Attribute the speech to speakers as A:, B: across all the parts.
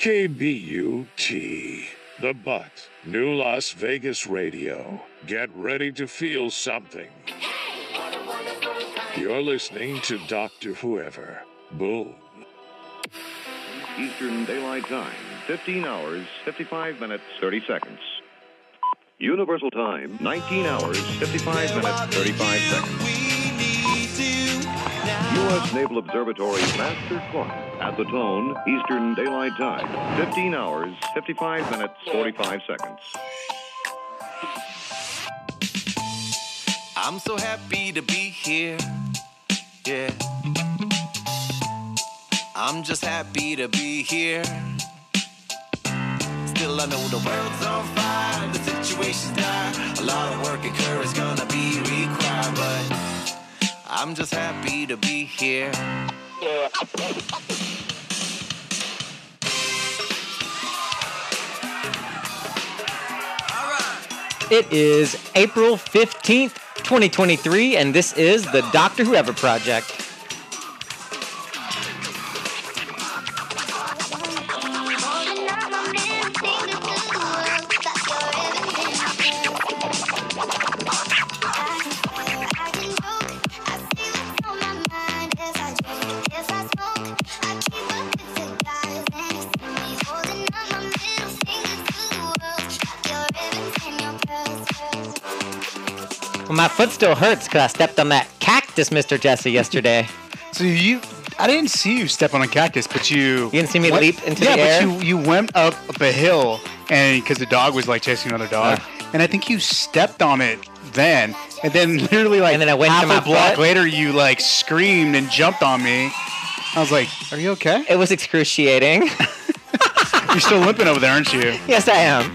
A: KBUT, The Butt, New Las Vegas Radio. Get ready to feel something. You're listening to Dr. Whoever. Boom.
B: Eastern Daylight Time, 15 hours, 55 minutes, 30 seconds. Universal Time, 19 hours, 55 minutes, 35 seconds. U.S. Naval Observatory Master Clock at the tone, Eastern Daylight Time, 15 hours, 55 minutes, 45 seconds.
C: I'm so happy to be here. Yeah. I'm just happy to be here. Still, I know the world's on fire, the situation's dire. A lot of work and courage gonna be required, but I'm just happy to be here.
D: It is April 15th, 2023, and this is the Doctor Whoever Project. Hurts because I stepped on that cactus, Mr. Jesse, yesterday.
E: So you, I didn't see you step on a cactus, but you. You
D: didn't see me leap into
E: yeah,
D: the air?
E: Yeah, but you you went up, up a hill, and because the dog was like chasing another dog, and I think you stepped on it then, and then literally like
D: And then I went
E: half
D: to my
E: a block later, you like screamed and jumped on me. I was like, "Are you okay?
D: It was excruciating.
E: You're still limping over there, aren't you?"
D: yes, I am.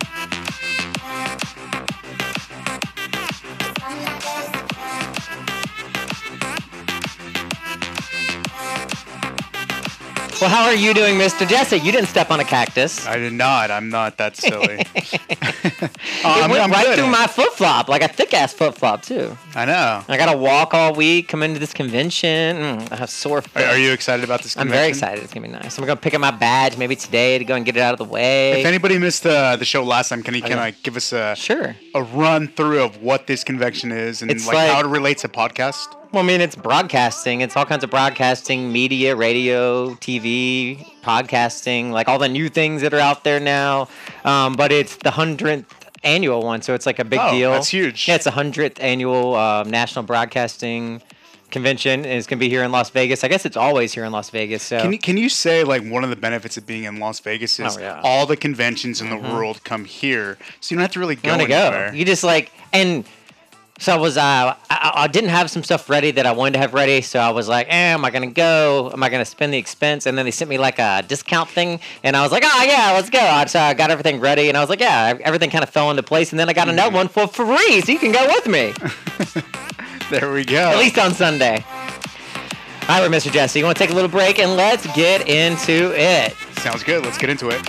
D: Well, how are you doing, Mr. Jesse? You didn't step on a cactus.
E: I did not. I'm not that silly.
D: it
E: I'm-
D: went
E: I'm
D: right through my flip flop, like a thick ass flip flop too.
E: I know.
D: I got to walk all week, come into this convention. Mm, I have sore Feet.
E: Are, you excited about this?
D: I'm very excited. It's gonna be nice. I'm gonna pick up my badge maybe today to go and get it out of the way.
E: If anybody missed uh, the show last time, can you can. I give us a
D: sure
E: a run through of what this convention is and like,
D: like-
E: how it relates to podcast?
D: Well, I mean, it's broadcasting. It's all kinds of broadcasting, media, radio, TV, podcasting, like all the new things that are out there now. Um, but it's the hundredth annual one, so it's like a big
E: Oh,
D: deal.
E: that's huge.
D: Yeah, it's the hundredth annual um, National Broadcasting Convention, and it's gonna be here in Las Vegas. I guess it's always here in Las Vegas. So
E: Can you, can you say like one of the benefits of being in Las Vegas is
D: Oh, yeah.
E: all the conventions in the
D: Mhm.
E: world come here, so you don't have to really go
D: you want to
E: anywhere.
D: go. You just like and. So I was, uh, I, I didn't have some stuff ready that I wanted to have ready. So I was like, eh, am I gonna go? Am I gonna spend the expense? And then they sent me like a discount thing, and I was like, oh yeah, let's go. So I got everything ready, and I was like, yeah, everything kind of fell into place. And then I got
E: Mm-hmm.
D: another one for free, so you can go with me.
E: there we go.
D: At least on Sunday. All right, Mr. Jesse, you want to take a little break and let's get into it.
E: Sounds good. Let's get into it.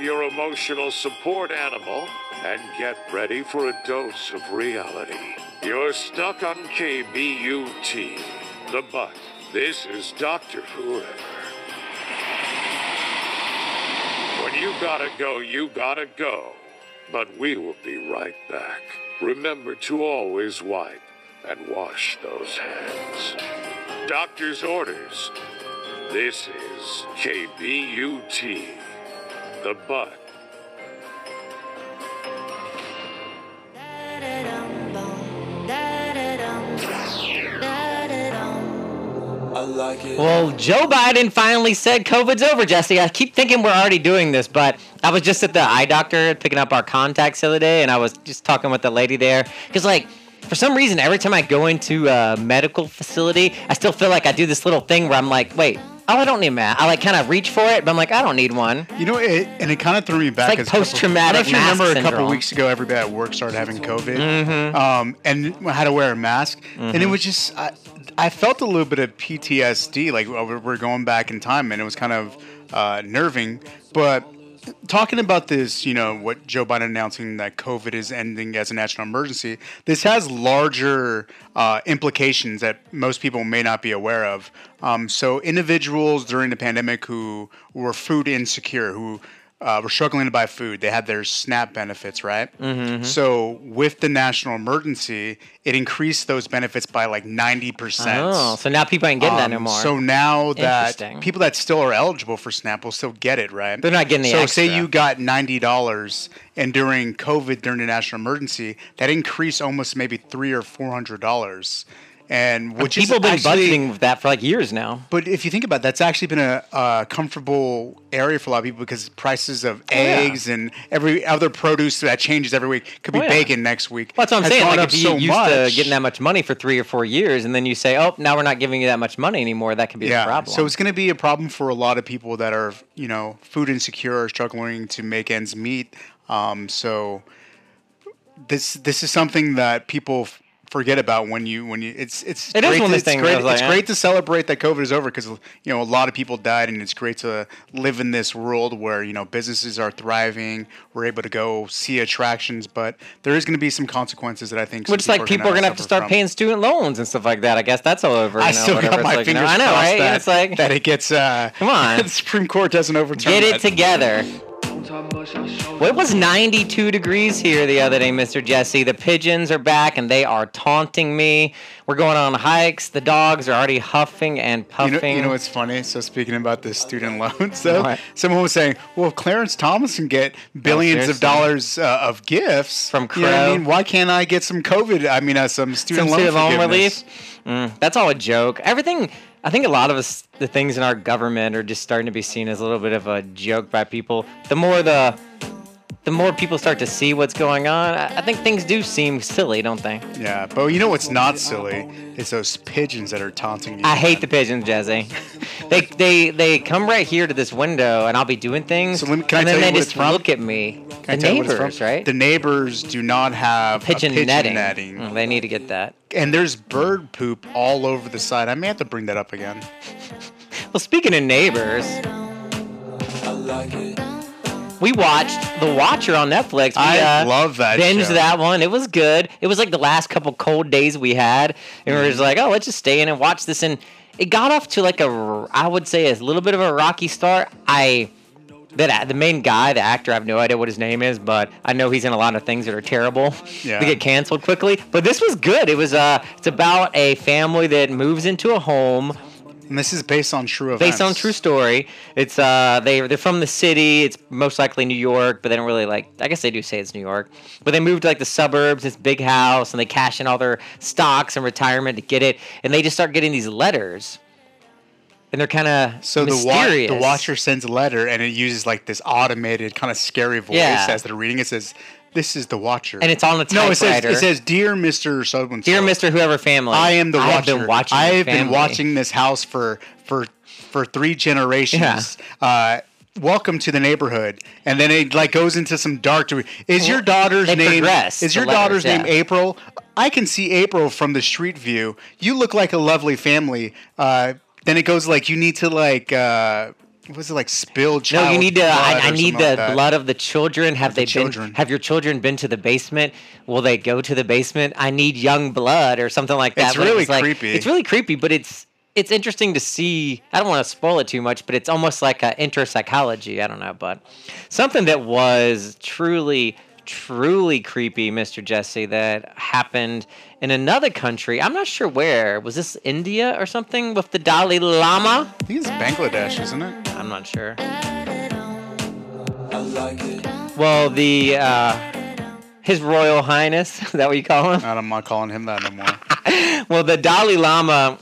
A: Your emotional support animal and get ready for a dose of reality. You're stuck on KBUT, the butt. This is Doctor Whoever. When you gotta go, you gotta go. But we will be right back. Remember to always wipe and wash those hands. Doctor's orders. This is KBUT, the butt.
D: Well, Joe Biden finally said COVID's over, Jesse. I keep thinking we're already doing this, but I was just at the eye doctor picking up our contacts the other day, and I was just talking with the lady there. Because, like, for some reason, every time I go into a medical facility, I still feel like I do this little thing where I'm like, wait, oh, I don't need a mask. I, like, kind of reach for it, but I'm like, I don't need one.
E: You know, it, and it kind of threw me back.
D: like
E: as a couple-
D: post-traumatic
E: I don't know if you remember a couple
D: syndrome.
E: weeks ago, everybody at work started having COVID,
D: Mhm.
E: um, and I had to wear a mask, and it
D: Mhm.
E: was just. I, I felt a little bit of PTSD, like we're- we're going back in time, and it was kind of uh, nerving. But talking about this, you know, what Joe Biden announcing that COVID is ending as a national emergency, this has larger uh, implications that most people may not be aware of. Um, so, individuals during the pandemic who were food insecure, who uh, were struggling to buy food. They had their SNAP benefits, right? Mm-hmm. So with the national emergency, it increased those benefits by like ninety percent.
D: Oh, so now people ain't getting that no
E: Um,
D: more.
E: So now that people that still are eligible for SNAP will still get it, right?
D: They're not getting the
E: So say you got ninety dollars, and during COVID, during the national emergency, that increased almost maybe three or four hundred dollars, and which
D: people have been
E: actually,
D: budgeting with that for like years now.
E: But if you think about it, that's actually been a, a comfortable area for a lot of people because prices of
D: yeah.
E: eggs and every other produce that changes every week could be
D: Oh, yeah.
E: bacon next week.
D: Well, that's what I'm saying. Like if you
E: so
D: used
E: much.
D: to getting that much money for three or four years, and then you say, "Oh, now we're not giving you that much money anymore," that could be a problem.
E: So it's going to be a problem for a lot of people that are, you know, food insecure or struggling to make ends meet. Um, so this this is something that people forget about when you when you it's it's
D: It is
E: great
D: one of
E: to, it's
D: things
E: great,
D: like,
E: it's great to celebrate that COVID is over because you know a lot of people died and it's great to live in this world where you know businesses are thriving. We're able to go see attractions, but there is going to be some consequences that I think.
D: Which is like people are gonna have to start
E: from.
D: paying student loans and stuff like that. I guess that's all over.
E: I
D: know,
E: still got my
D: like, know, I know, right?
E: that,
D: it's like,
E: that it gets. Uh,
D: Come on.
E: the Supreme Court doesn't overturn.
D: get it
E: that.
D: together. Well, it was 92 degrees here the other day, Mr. Jesse. The pigeons are back and they are taunting me. We're going on hikes. The dogs are already huffing and
E: You
D: puffing.
E: know, you know what's funny? So speaking about the student loans, though,
D: What?
E: someone was saying, "Well, if Clarence Thomas can get billions of dollars uh, of gifts
D: From
E: you know I
D: Crow.
E: mean, why can't I get some COVID? I mean, uh, some student
D: Some
E: loan
D: student loan relief. Mm, that's all a joke. Everything. I think a lot of us, the things in our government, are just starting to be seen as a little bit of a joke by people. The more the, the more people start to see what's going on, I, I think things do seem silly, don't they?
E: Yeah, but you know what's not silly is those pigeons that are taunting you.
D: I hate the pigeons, Jesse. They they they come right here to this window, and I'll be doing things,
E: So let me- can I
D: and then
E: tell
D: they
E: what
D: just
E: it's from?
D: look at me.
E: Can I
D: the
E: tell you what
D: neighbors,
E: from?
D: right?
E: The neighbors do not have a
D: pigeon,
E: pigeon
D: netting.
E: netting.
D: Mm, they need to get that.
E: and there's bird poop all over the side. I may have to bring that up again.
D: Well, speaking of neighbors, we watched The Watcher on Netflix. We,
E: I
D: uh,
E: love that
D: Binged
E: show.
D: that one. It was good. It was like the last couple cold days we had, and we were just like, oh, let's just stay in and watch this. And it got off to like a, I would say, a little bit of a rocky start. I. That the main guy, the actor, I have no idea what his name is, but I know he's in a lot of things that are terrible.
E: Yeah.
D: They get canceled quickly. But this was good. It was uh, it's about a family that moves into a home
E: And this is based on true events.
D: based on true story. It's uh they they're from the city. It's most likely New York, but they don't really like. I guess they do say it's New York, but they moved to like the suburbs. This big house, and they cash in all their stocks and retirement to get it. And they just start getting these letters, and they're kind of
E: So the, wa- the watcher sends a letter, and it uses like this automated kind of scary voice
D: Yeah.
E: as they're reading. It says, "This is the watcher,"
D: and it's on a typewriter.
E: no, it says it says, "Dear Mister So and
D: Dear Mister Whoever Family,
E: I am the
D: I
E: watcher.
D: have been watching.
E: I have been watching this house for for for three generations. Uh, welcome to the neighborhood." And then it like goes into some dark. Is your daughter's name? Is your
D: letters,
E: daughter's name. April? I can see April from the street view. You look like a lovely family. Uh, then it goes like you need to like. Uh, was it like spilled child
D: No, you need to. I, I need the
E: that.
D: blood of the children. Have
E: the
D: they
E: children.
D: been? Have your children been to the basement? Will they go to the basement? I need young blood or something like that.
E: It's
D: But it
E: really
D: was like-
E: creepy.
D: It's really creepy, but it's it's interesting to see. I don't want to spoil it too much, but it's almost like a interpsychology. I don't know, but something that was truly. Truly creepy, Mr. Jesse, that happened in another country. I'm not sure where. Was this India or something with the Dalai Lama?
E: I think it's Bangladesh, isn't it?
D: I'm not sure. Well, the uh, His Royal Highness, is that what you call him?
E: I'm not calling him that anymore.
D: Well, the Dalai Lama,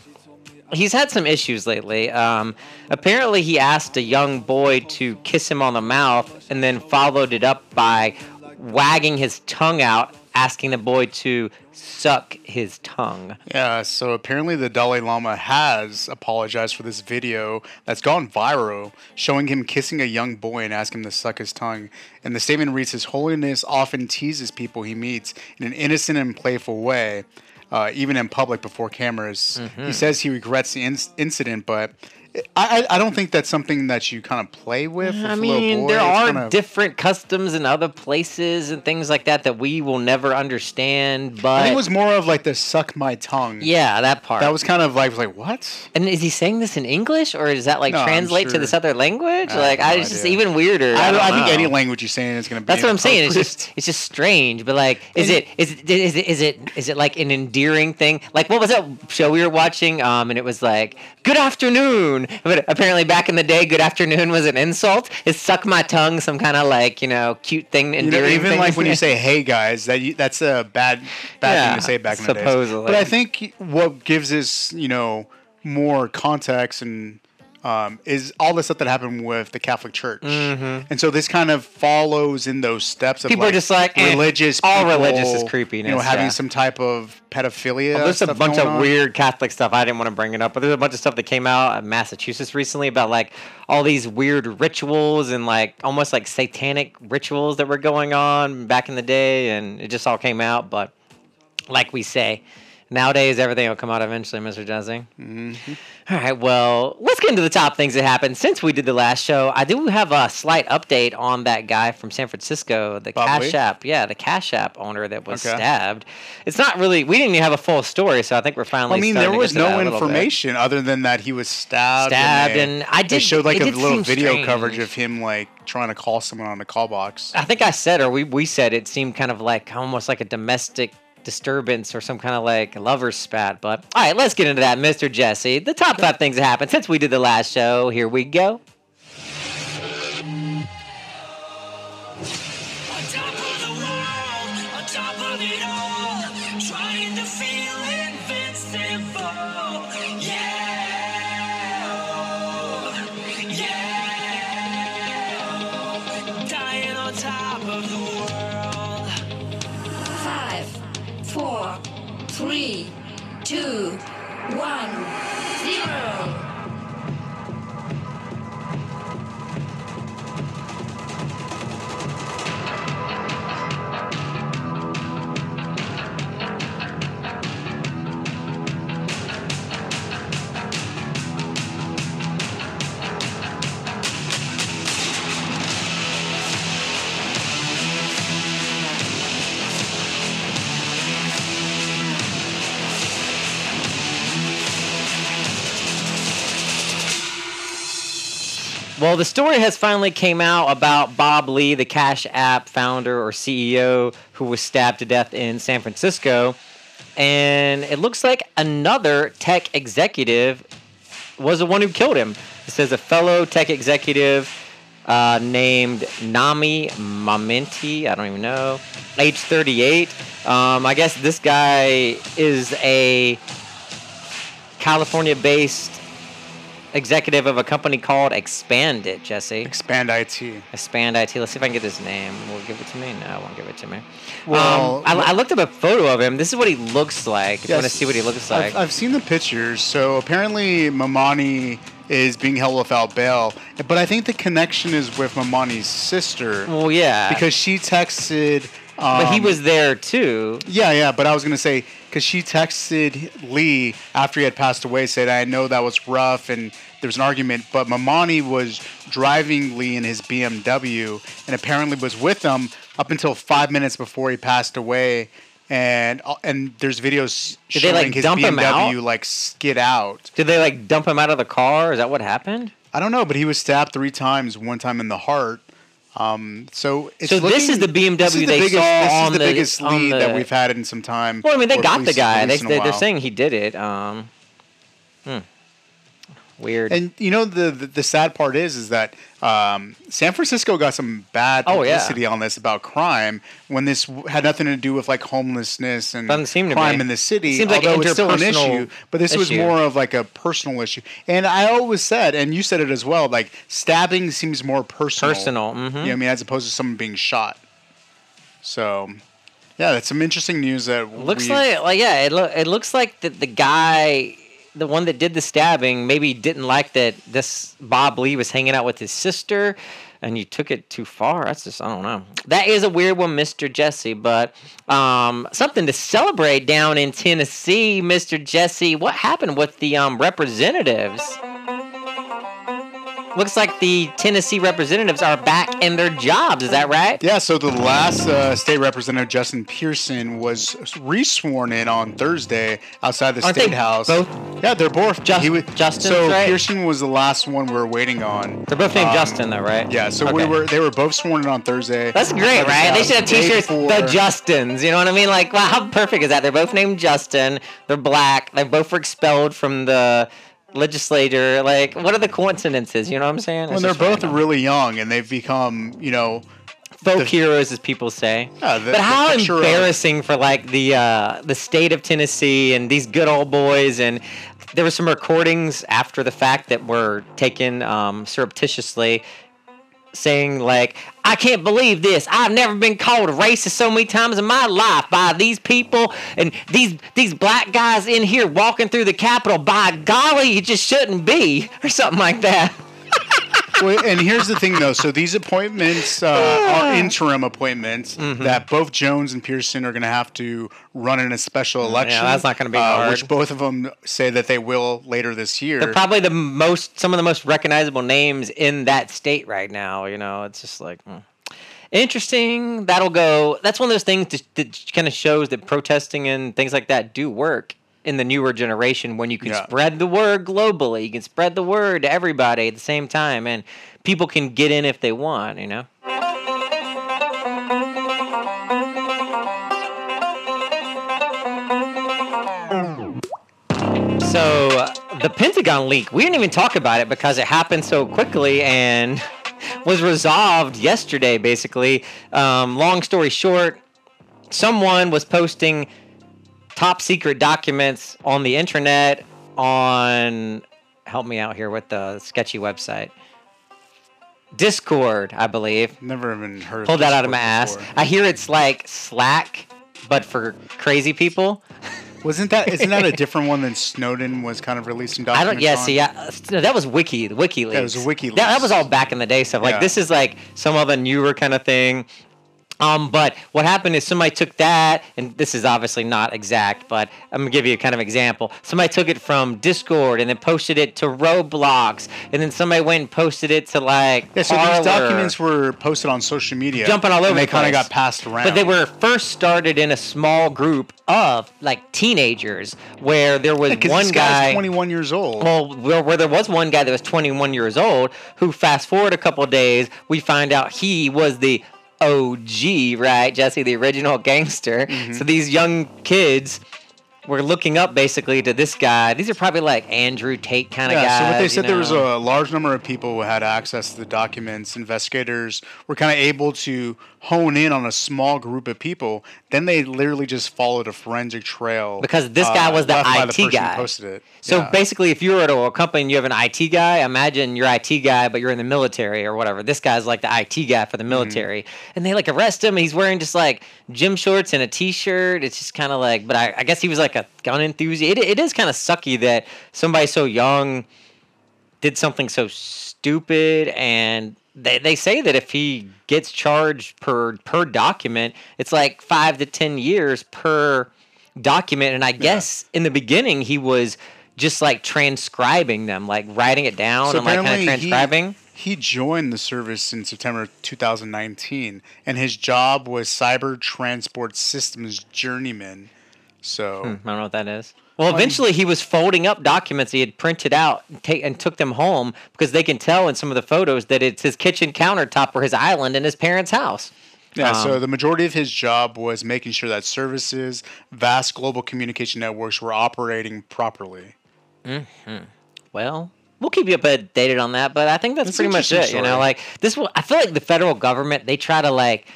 D: he's had some issues lately. Um, apparently, he asked a young boy to kiss him on the mouth and then followed it up by wagging his tongue out, asking the boy to suck his tongue.
E: Yeah, so apparently the Dalai Lama has apologized for this video that's gone viral, showing him kissing a young boy and asking him to suck his tongue. And the statement reads His Holiness often teases people he meets in an innocent and playful way. uh, even in public before cameras.
D: Mm-hmm.
E: He says he regrets the inc- incident, but I, I I don't think that's something that you kind of play with.
D: I mean,
E: boy.
D: there are
E: kind of-
D: different customs in other places and things like that that we will never understand. But
E: I think it was more of like the suck my tongue.
D: yeah, that part.
E: That was kind of like like what?
D: And is he saying this in English or does that like
E: No,
D: translate to this other language?
E: I
D: like, I
E: no
D: it's just
E: idea.
D: even weirder.
E: I,
D: don't
E: I think any language you're saying is going to be.
D: That's what I'm saying. It's just it's just strange, but like, is it is it is it is it is it like an endearing thing? Like, what was that show we were watching? Um, and it was like, "Good afternoon," but apparently back in the day, "Good afternoon" was an insult. Is "suck my tongue" some kind of like you know cute thing?
E: You know, even
D: thing?
E: like when you say "Hey guys," that you, that's a bad bad
D: Yeah,
E: thing to say back in the day.
D: supposedly.
E: But I think what gives us, you know, more context and um, is all the stuff that happened with the Catholic Church, and so this kind of follows in those steps of
D: Mm-hmm. People are just like, eh,
E: religious.
D: all
E: people,
D: religious is creepy.
E: You know, having
D: yeah.
E: some type of pedophilia.
D: Well, there's a bunch of
E: on.
D: weird Catholic stuff. I didn't want to bring it up, but there's a bunch of stuff that came out in Massachusetts recently about like all these weird rituals and like almost like satanic rituals that were going on back in the day, and it just all came out. But like we say, nowadays everything will come out eventually, Mr. Jesse.
E: Mm-hmm.
D: All right, well, let's get into the top things that happened since we did the last show. I do have a slight update on that guy from San Francisco, the
E: Bob
D: Cash
E: Lee?
D: App. Yeah, the Cash App owner that was
E: Okay.
D: stabbed. It's not really, we didn't even have a full story, so I think we're finally
E: I mean, there was
D: get to that
E: no
D: little bit.
E: information other than that he was stabbed.
D: Stabbed,
E: they-
D: and I
E: they
D: did-
E: showed like a little video
D: strange.
E: coverage of him like trying to call someone on the call box.
D: I think I said, or we, we said it seemed kind of like almost like a domestic disturbance or some kind of like lover's spat. But all right, let's get into that, Mr. Jesse. The top five things that happened since we did the last show. Here we go. Well, the story has finally came out about Bob Lee, the Cash App founder or CEO, who was stabbed to death in San Francisco. And it looks like another tech executive was the one who killed him. It says a fellow tech executive uh, named Nami Mamenti. I don't even know. Age 38. Um, I guess this guy is a California-based executive of a company called Expand IT, Jesse.
E: Expand IT.
D: Expand IT. Let's see if I can get his name. Will give it to me? No, it won't give it to me.
E: Well,
D: um, I, I looked up a photo of him. This is what he looks like. If you want to see what he looks like.
E: I've, I've seen the pictures. So apparently, Momeni is being held without bail, but I think the connection is with Momeni's sister
D: well, yeah.
E: because she texted. Um,
D: but he was there too.
E: Yeah, yeah. But I was gonna say because she texted Lee after he had passed away, said, "I know that was rough and there was an argument, but Momeni was driving Lee in his BMW and apparently was with him up until five minutes before he passed away." And uh, and there's videos
D: Did they,
E: showing
D: like,
E: his
D: dump him
E: BMW
D: out?
E: like skid out.
D: Did they like dump him out of the car? Is that what happened?
E: I don't know, but he was stabbed three times. One time in the heart. Um, so it's
D: So this is the BMW
E: is the
D: they
E: biggest,
D: saw on
E: is the,
D: the-
E: biggest lead
D: the-
E: that we've had in some time.
D: Well, I mean, they got the guy. They,
E: police in a
D: they, they're saying he did it. Um, hmm. Weird.
E: And you know the, the the sad part is is that um, San Francisco got some bad
D: Oh, yeah.
E: publicity on this about crime when this had nothing to do with like homelessness and
D: Doesn't seem to
E: crime in the city.
D: Seems like
E: although it's still an issue, but this was more of like a personal issue. And I always said, and you said it as well, like stabbing seems more personal.
D: Personal, mhm.
E: You know what I mean, as opposed to someone being shot. So, yeah, that's some interesting news that
D: looks like, like yeah, it, lo- it looks like the, the guy, the one that did the stabbing, maybe didn't like that this Bob Lee was hanging out with his sister. and you took it too far. That's just I don't know. That is a weird one, Mr. Jesse. But um, something to celebrate down in Tennessee, Mr. Jesse. What happened with the um, representatives? Looks like the Tennessee representatives are back in their jobs. Is that right?
E: Yeah, so the last uh, state representative, Justin Pearson, was resworn in on Thursday outside the
D: Aren't
E: state house.
D: both
E: Yeah, they're both.
D: Just-
E: he was,
D: Justin's,
E: So
D: right?
E: Pearson was the last one we were waiting on.
D: They're both named
E: Um,
D: Justin, though, right?
E: Yeah, so we were. They were both sworn in on Thursday.
D: That's great, right? They should have T-shirts. The Justins, you know what I mean? Like, wow, how perfect is that? They're both named Justin. They're black. They both were expelled from the legislature. Like, what are the coincidences? You know what I'm saying?
E: When they're both really young and they've become, you know,
D: folk
E: the-
D: heroes, as people say.
E: Yeah, the-
D: but how
E: picture of-
D: embarrassing for like the uh, the state of Tennessee and these good old boys and. There were some recordings after the fact that were taken um, surreptitiously saying like I can't believe this. I've never been called a racist so many times in my life by these people and these these black guys in here walking through the Capitol. By golly, you just shouldn't be or something like that.
E: well, and here's the thing, though. So these appointments uh, are interim appointments
D: Mm-hmm.
E: that both Jones and Pearson are going to have to run in a special election.
D: that's not gonna be
E: uh,
D: hard.
E: Which both of them say that they will later this year.
D: They're probably the most some of the most recognizable names in that state right now. You know, it's just like. hmm. Interesting. That'll go. That's one of those things that, that kind of shows that protesting and things like that do work in the newer generation when you can
E: Yeah.
D: spread the word globally. You can spread the word to everybody at the same time, and people can get in if they want. You know. So uh, the Pentagon leak, we didn't even talk about it because it happened so quickly and was resolved yesterday. Basically, um, long story short, someone was posting top secret documents on the internet on help me out here with the sketchy website discord i believe
E: Never even heard. of
D: pulled that out of my
E: word
D: ass i hear it's like slack but for crazy people
E: Wasn't that? Isn't that a different one than Snowden was kind of releasing documents?
D: I don't. Yeah,
E: on?
D: see, no, that was Wiki, WikiLeaks.
E: That was WikiLeaks.
D: That, that was all back in the day stuff. Like
E: Yeah.
D: this is like some other newer kind of thing. Um, but what happened is somebody took that, and this is obviously not exact, but I'm gonna give you a kind of example. Somebody took it from Discord and then posted it to Roblox, and then somebody went and posted it to like
E: Yeah, so
D: Parler.
E: these documents were posted on social media,
D: Jumping all over
E: and they
D: the
E: kind of got passed around.
D: But they were first started in a small group of like teenagers, where there was
E: because
D: one
E: this
D: guy.
E: guy's 21 years old.
D: Well, where, where there was one guy that was 21 years old, who fast forward a couple of days, we find out he was the OG, right? Jesse, the original gangster.
E: Mm-hmm.
D: So these young kids were looking up basically to this guy. These are probably like Andrew Tate kind of
E: yeah,
D: guys.
E: so what they
D: you
E: said there was a large number of people who had access to the documents. Investigators were kind of able to hone in on a small group of people. Then they literally just followed a forensic trail
D: Because this guy
E: uh,
D: was the IT
E: who
D: guy.
E: Posted it.
D: So
E: Yeah.
D: basically, if you were at a company and you have an IT guy, imagine you're IT guy, but you're in the military or whatever. This guy's like the IT guy for the
E: Mm-hmm.
D: military, and they like arrest him. He's wearing just like gym shorts and a t-shirt. It's just kind of like, but I, I guess he was like a gun enthusiast. It, it is kind of sucky that somebody so young did something so stupid and. They, they say that if he gets charged per per document, it's like five to ten years per document. And I guess in the beginning he was just like transcribing them, like writing it down
E: So
D: and like kind of
E: apparently he- He, joined the service in September 2019, and his job was cyber transport systems journeyman. So
D: I don't know what that is. Well, eventually he was folding up documents he had printed out and, ta- and took them home because they can tell in some of the photos that it's his kitchen countertop or his island in his parents' house.
E: Yeah,
D: Um,
E: so the majority of his job was making sure that services, vast global communication networks were operating properly.
D: Well, we'll keep you updated on that, but I think that's
E: It's
D: pretty much it.
E: interesting
D: You know, like this. will- I feel like the federal government they try to like,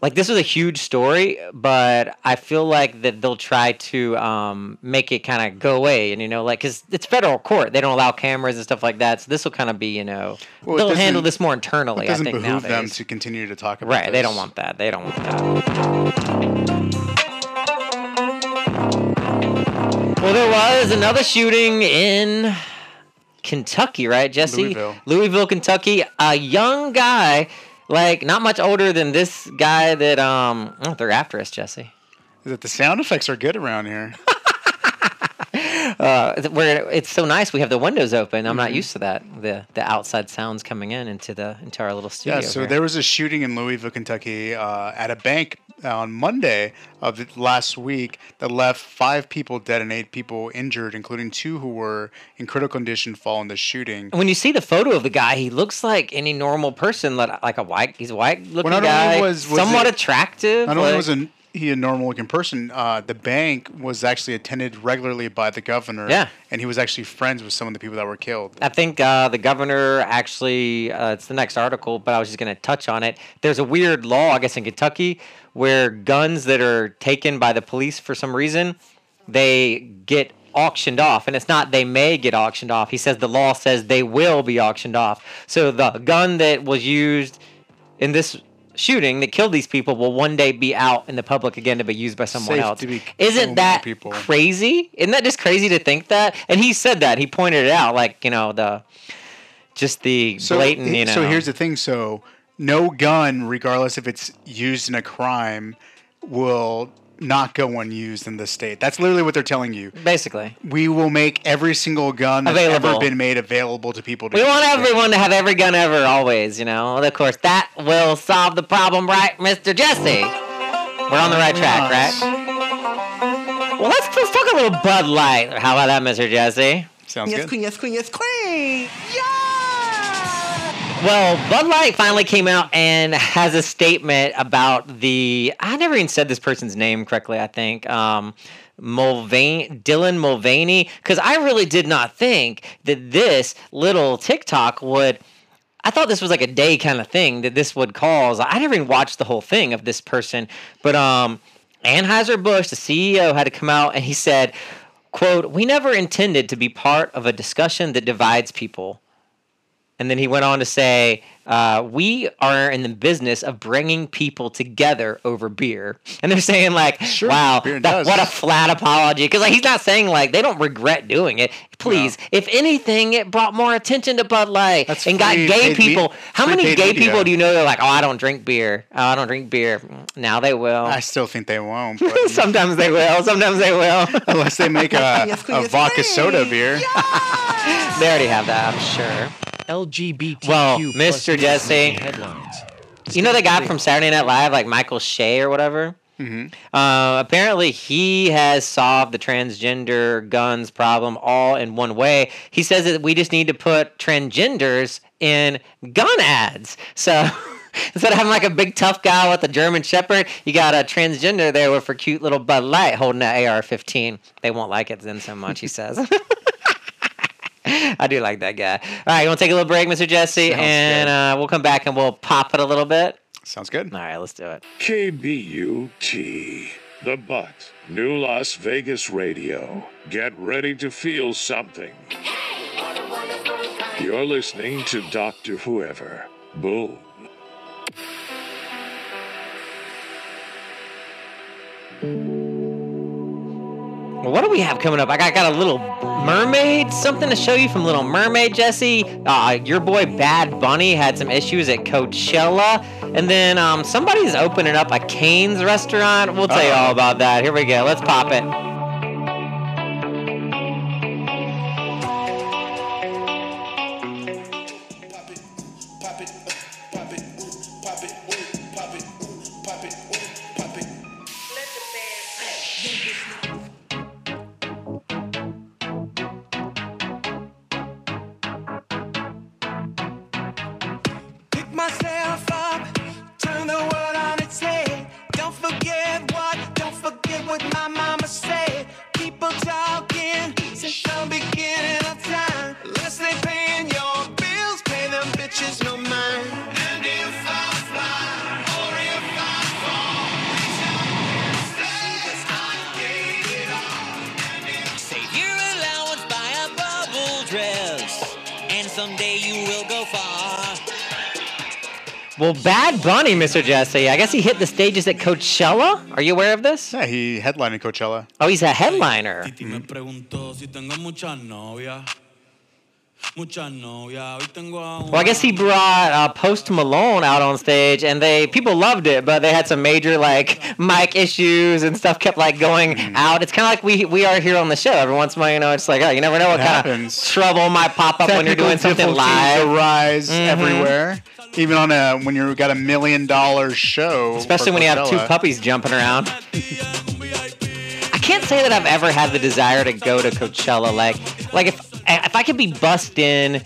D: like this was a huge story, but I feel like that they'll try to um, make it kind of go away, and you know, like because it's federal court, they don't allow cameras and stuff like that. So this will kind of be, you know,
E: well,
D: they'll handle this more
E: It
D: internally. I
E: doesn't
D: think
E: behoove them to continue to talk about it.
D: Right, they don't want that. They don't want that. Well, there was another shooting in Kentucky, right, Jesse?
E: Louisville.
D: Louisville, Kentucky. A young guy, like not much older than this guy that um. Oh, they're after us, Jesse.
E: Is that the sound effects are good around here.
D: Uh, where it's so nice, we have the windows open. I'm
E: Mm-hmm.
D: not used to that. The the outside sounds coming in into the into our little studio.
E: Yeah, so
D: here.
E: there was a shooting in Louisville, Kentucky, uh, at a bank on Monday of last week that left five people dead and eight people injured, including two who were in critical condition following the shooting.
D: when you see the photo of the guy, he looks like any normal person, like like a white. He's a white looking
E: only
D: guy,
E: was- was
D: somewhat
E: it-
D: attractive.
E: Not only
D: like-
E: was a, he a normal looking person, uh, the bank was actually attended regularly by the governor.
D: Yeah.
E: And he was actually friends with some of the people that were killed.
D: I think uh, the governor actually, uh, it's the next article, but I was just going to touch on it. There's a weird law, I guess, in Kentucky where guns that are taken by the police for some reason, they get auctioned off. And it's not they may get auctioned off. He says the law says they will be auctioned off. So the gun that was used in this shooting that killed these people will one day be out in the public again to be used by someone
E: Safe
D: else. Isn't that
E: people.
D: crazy? Isn't that just crazy to think that? And he said that. He pointed it out, like you know the, just the
E: So,
D: blatant. You know.
E: so here's the thing. So no gun, regardless if it's used in a crime, will not go unused in the state. That's literally what they're telling you.
D: basically.
E: We will make every single gun that's
D: Available.
E: ever been made available to people. To
D: We want everyone to have every gun ever, always. You know. And of course, that will solve the problem, right, Mister Jesse? We're on the right track,
E: Yes.
D: right? Well, let's let's talk a little Bud Light. How about that, Mister Jesse?
E: Sounds
F: Yes,
E: good.
F: Yes, queen, yes, queen, yes, queen. Yeah!
D: Well, Bud Light finally came out and has a statement about the. I never even said this person's name correctly. I think um, Mulvaney, Dylan Mulvaney, because I really did not think that this little TikTok would. I thought this was like a day kind of thing that this would cause. I never even watched the whole thing of this person, but um, Anheuser Busch, the CEO, had to come out and he said, "quote We never intended to be part of a discussion that divides people." And then he went on to say, uh, "We are in the business of bringing people together over beer." And they're saying like,
E: Sure,
D: "Wow, that- what a flat apology!" Because like he's not saying like they don't regret doing it. Please, if anything, it brought more attention to Bud Light
E: That's
D: and got gay
E: paid me-
D: people. How many gay
E: media.
D: people do you know? They're like, "Oh, I don't drink beer. Oh, I don't drink beer." Now they will.
E: I still think they won't. But
D: Sometimes they will. Sometimes they will.
E: unless they make a,
F: Yes,
E: a vodka
F: queen.
E: soda beer.
D: they already have that, I'm sure.
G: LGBTQ
D: Well,
G: plus
D: Mr. Jesse.
G: making headlines.
D: You know the guy from Saturday Night Live, like Michael Che or whatever.
E: Mm-hmm.
D: Uh, apparently, he has solved the transgender guns problem all in one way. He says that we just need to put transgenders in gun ads. So instead of having like a big tough guy with a German Shepherd, you got a transgender there with a cute little Bud Light holding an AR-15. They won't like it then so much, he says. I do like that guy. All right, you want to take a little break, Mr. Jesse,
E: Sounds
D: and uh, we'll come back and we'll pop it a little bit.
E: Sounds good.
D: All right, let's do it.
A: KBUT, The Butt, New Las Vegas Radio. Get ready to feel something. You're listening to Dr. Whoever. Boom.
D: Well, what do we have coming up? I got, got a little mermaid, something to show you from Little Mermaid, Jesse. Uh, your boy Bad Bunny had some issues at Coachella. And then um, somebody's opening up a Cane's restaurant. We'll tell you all about that. Here we go. Let's pop it. Bad Bunny, Mr. Jesse. I guess he hit the stages at Coachella. Are you aware of this?
E: Yeah, he headlined Coachella.
D: Oh, he's a headliner.
H: Titi
D: Well, I guess he brought uh, Post Malone out on stage, and they people loved it, but they had some major like mic issues and stuff kept like going
E: Mm-hmm.
D: out. It's kind of like we we are here on the show. Every once in a while, you know, it's like oh, you never know what kind of
E: happens.
D: trouble might pop up when you're doing something
E: difficulties
D: live.
E: arise
D: Mhm.
E: everywhere, even on a when you've got a million dollar show.
D: Especially when you have two puppies jumping around. I can't say that I've ever had the desire to go to Coachella. Like, like if if I could be bussed in,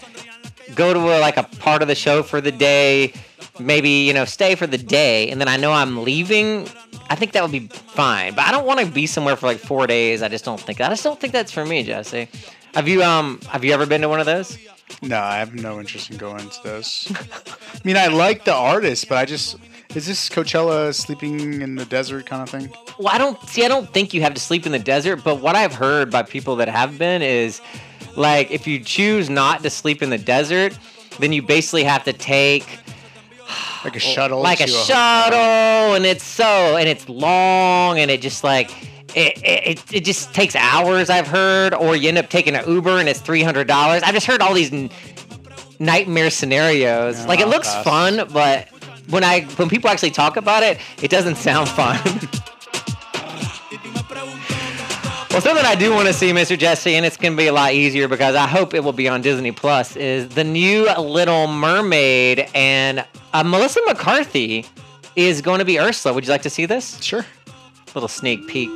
D: go to a, like a part of the show for the day, maybe you know stay for the day, and then I know I'm leaving. I think that would be fine. But I don't want to be somewhere for like four days. I just don't think. I just don't think that's for me, Jesse. Have you um have you ever been to one of those?
E: No, I have no interest in going to this. I mean, I like the artist, but I just is this Coachella sleeping in the desert kind of thing?
D: Well, I don't see. I don't think you have to sleep in the desert. But what I've heard by people that have been is, like, if you choose not to sleep in the desert, then you basically have to take
E: Like a shuttle,
D: like a
E: to
D: shuttle, and it's so and it's long, and it just like. It, it, it just takes hours, I've heard, or you end up taking an Uber and it's three hundred dollars. I've just heard all these n- nightmare scenarios. like it looks fun, but when I when people actually talk about it, it doesn't sound fun. Well, something I do want to see, Mr. Jesse, and it's going to be a lot easier because I hope it will be on Disney Plus, is the new Little Mermaid, and uh, Melissa McCarthy is going to be Ursula. Would you like to see this?
E: Sure.
D: Little sneak peek.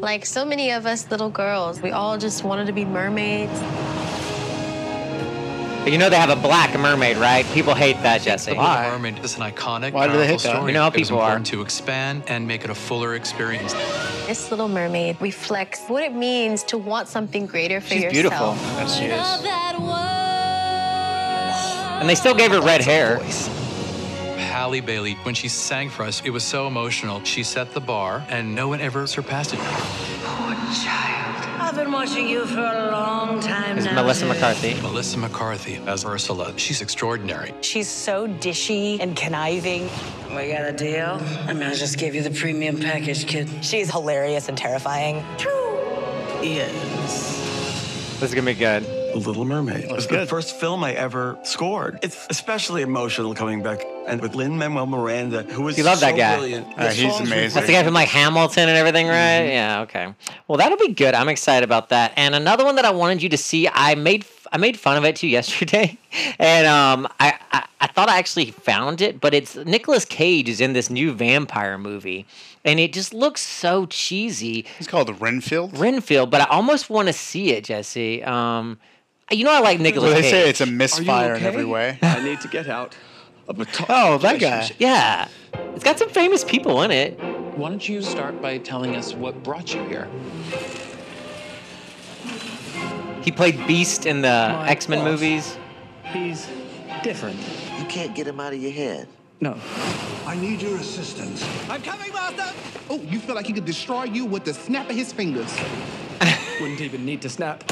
H: Like so many of us little girls, we all just wanted to be mermaids.
D: But you know they have a black mermaid, right? People hate that, Jesse.
I: The Little Mermaid is an iconic,
D: Why do they hate that?
I: story.
D: You know how
I: It was
D: people are.
I: important to expand and make it a fuller experience.
H: This little mermaid reflects what it means to want something greater for
D: She's
H: yourself.
D: beautiful. Yes, she is. And they still gave her red hair.
I: Halle Bailey, when she sang for us, it was so emotional. She set the bar, and no one ever surpassed it.
J: Poor child. I've been watching you for a long time
D: Is
J: now.
D: Melissa
J: too.
D: McCarthy.
I: Melissa McCarthy as Ursula. She's extraordinary.
J: She's so dishy and conniving. We got a deal? I mean, I just gave you the premium package, kid.
K: She's hilarious and terrifying. True.
J: Yes.
D: This is going to be good.
L: The Little Mermaid. It was the first film I ever scored. It's especially emotional coming back. And with Lin Manuel Miranda, who was
D: You love that guy.
L: brilliant.
E: Uh, he's amazing.
D: That's the guy from like Hamilton and everything, right? Yeah, okay. Well, that'll be good. I'm excited about that. And another one that I wanted you to see, I made I made fun of it too yesterday, and um, I, I I thought I actually found it, but it's Nicolas Cage is in this new vampire movie, and it just looks so cheesy.
E: It's called Renfield.
D: Renfield, but I almost want to see it, Jesse. Um, you know I like Nicolas
E: Well, they
D: Cage.
E: say it's a misfire in every way.
L: I need to get out of a toxic
E: Oh, that guy.
D: Yeah, it's got some famous people in it.
M: Why don't you start by telling us what brought you here?
D: He played Beast in the
M: My
D: X Men
M: boss.
D: movies.
M: He's different.
N: You can't get him out of your head.
M: No.
O: I need your assistance.
P: I'm coming, Master! Oh, you feel like he could destroy you with the snap of his fingers.
M: Wouldn't even need to snap.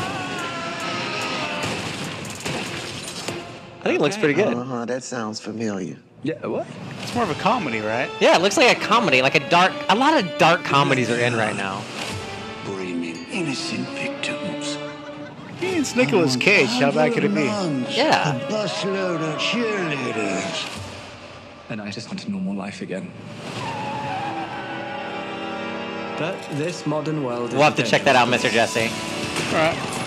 D: I think it looks pretty good.
N: Uh-huh, that sounds familiar.
M: Yeah, what?
E: It's more of a comedy, right?
D: Yeah, it looks like a comedy, like a dark. A lot of dark comedies are in right now.
O: Blaming innocent victims.
E: It's Nicolas Cage. How bad could it be?
D: Yeah.
O: A busload of cheerleaders.
M: And I just want a normal life again. But this modern world
D: We'll have to check that out, Mr. Jesse.
E: All right.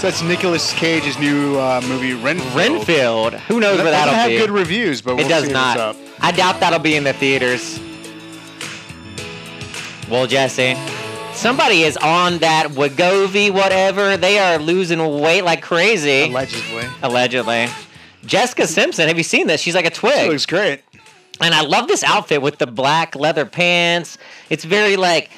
E: So that's Nicolas Cage's new uh, movie Renfield.
D: Renfield. Who knows
E: what
D: That
E: doesn't
D: that'll
E: have
D: be?
E: good reviews, but we'll
D: it does
E: see
D: not.
E: what's up.
D: I doubt that'll be in the theaters. Well, Jesse, somebody is on that Wegovy, whatever. They are losing weight like crazy.
E: Allegedly.
D: Allegedly. Jessica Simpson, have you seen this? She's like a twig.
E: She looks great.
D: And I love this outfit with the black leather pants. It's very like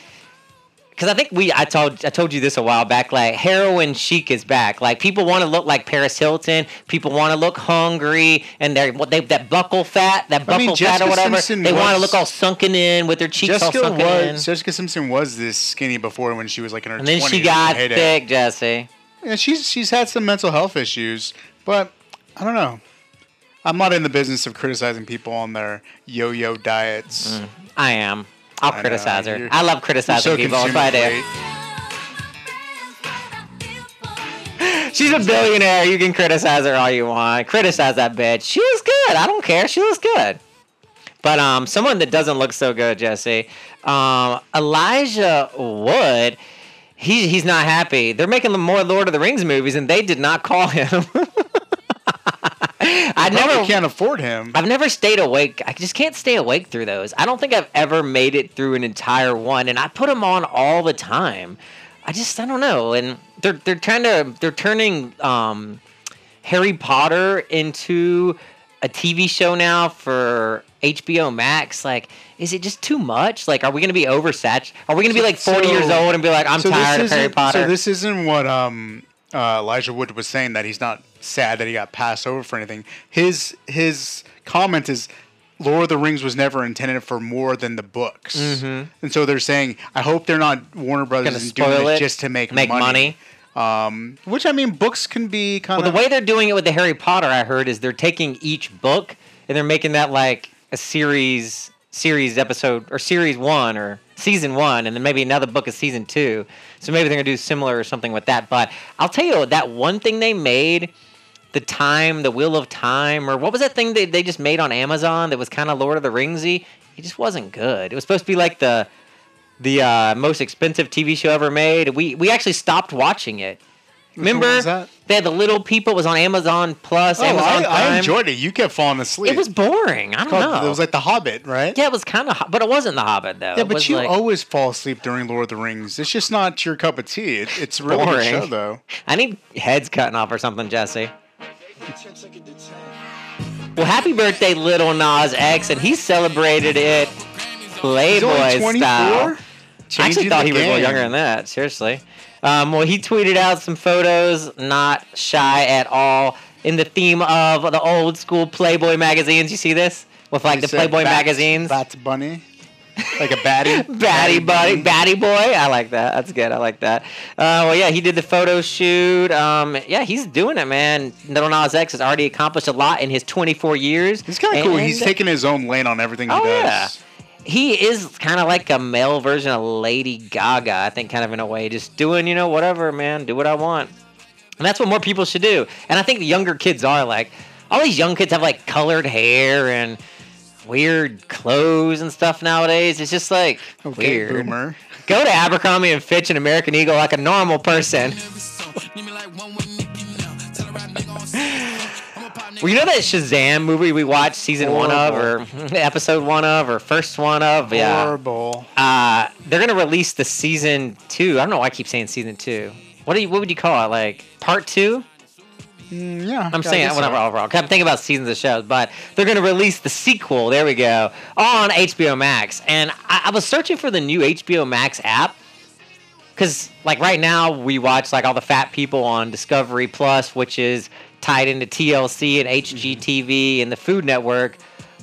D: because I think we I told I told you this a while back. Like heroin chic is back. Like people want to look like Paris Hilton. People want to look hungry, and they're what they that buckle fat, that
E: I
D: buckle
E: mean,
D: fat or whatever.
E: Simpson
D: they want to look all sunken in with their cheeks
E: Jessica
D: all sunken in.
E: Jessica Simpson was this skinny before when she was like in her
D: And then
E: 20s
D: she got thick, Jesse.
E: Yeah, she's she's had some mental health issues, but I don't know. I'm not in the business of criticizing people on their yo-yo diets.
D: Mm, I am. I'll
E: I know,
D: criticize her. I love criticizing
E: so
D: people. That's what I do. She's a billionaire. You can criticize her all you want. Criticize that bitch. She looks good. I don't care. She looks good. But um, someone that doesn't look so good, Jesse, um, Elijah Wood. He, he's not happy. They're making the more Lord of the Rings movies, and they did not call him. I never
E: can't afford him.
D: I've never stayed awake. I just can't stay awake through those. I don't think I've ever made it through an entire one, and I put them on all the time. I just I don't know, and they're they're trying to they're turning um, Harry Potter into a TV show now for HBO Max. Like, is it just too much? Like, are we gonna be oversaturated? Are we gonna be like forty years old and be like, I'm
E: so
D: tired of Harry Potter?
E: So this isn't what um, uh, Elijah Wood was saying that he's not sad that he got passed over for anything. His his comment is. Lord of the Rings was never intended for more than the books,
D: Mhm.
E: and so they're saying, "I hope they're not Warner Brothers doing this
D: it,
E: just to make,
D: make
E: money." Um, which I mean, books can be kind
D: Well,
E: of
D: the way they're doing it with the Harry Potter, I heard, is they're taking each book and they're making that like a series, series episode or series one or season one, and then maybe another book is season two. So maybe they're gonna do similar or something with that. But I'll tell you that one thing they made, the time, the Wheel of Time, or what was that thing they they just made on Amazon that was kind of Lord of the Ringsy? It just wasn't good. It was supposed to be like the the uh, most expensive TV show ever made. We we actually stopped watching it. Remember
E: was that?
D: They had the Little People. It was on Amazon Plus.
E: Oh,
D: Amazon
E: I, I enjoyed it. You kept falling asleep.
D: It was boring. I don't
E: called-
D: know.
E: It was like The Hobbit, right?
D: yeah, it was kind of, but it wasn't The Hobbit though.
E: Yeah, but you
D: like-
E: always fall asleep during Lord of the Rings. It's just not your cup of tea. It, it's a really
D: boring.
E: show, though.
D: I need heads cutting off or something, Jesse. Well, happy birthday, Lil Nas X, and he celebrated it Playboy
E: 24?
D: style. I actually thought he was a little younger than that. Seriously. Um, well, he tweeted out some photos, not shy at all, in the theme of the old school Playboy magazines. You see this with like
E: He
D: the Playboy
E: Bat-
D: magazines.
E: Bats Bunny. Like a baddie.
D: Batty buddy, batty boy. I like that. That's good. I like that. Uh, well, yeah, he did the photo shoot. Um, yeah, he's doing it, man. Lil Nas X has already accomplished a lot in his 24 years.
E: It's kind of cool. He's taking his own lane on everything he
D: Oh,
E: does.
D: yeah. He is kind of like a male version of Lady Gaga, I think, kind of in a way, just doing, you know, whatever, man, do what I want. And that's what more people should do. And I think the younger kids are like, all these young kids have like colored hair and weird clothes and stuff nowadays. It's just like
E: Okay,
D: weird.
E: boomer.
D: Go to Abercrombie and Fitch and American Eagle like a normal person. Well, you know that Shazam movie we watched season one of, or episode one of, or first one of? Yeah.
E: Horrible.
D: Uh, they're gonna release the season two. I don't know why I keep saying season two. What do you? What would you call it? Like part two?
E: Mm, yeah.
D: I'm saying
E: guess
D: whatever
E: so.
D: overall. I'm thinking about seasons of shows, but they're gonna release the sequel. There we go on HBO Max, and I, I was searching for the new HBO Max app because, like, right now we watch like all the fat people on Discovery Plus, which is tied into TLC and HGTV and the Food Network,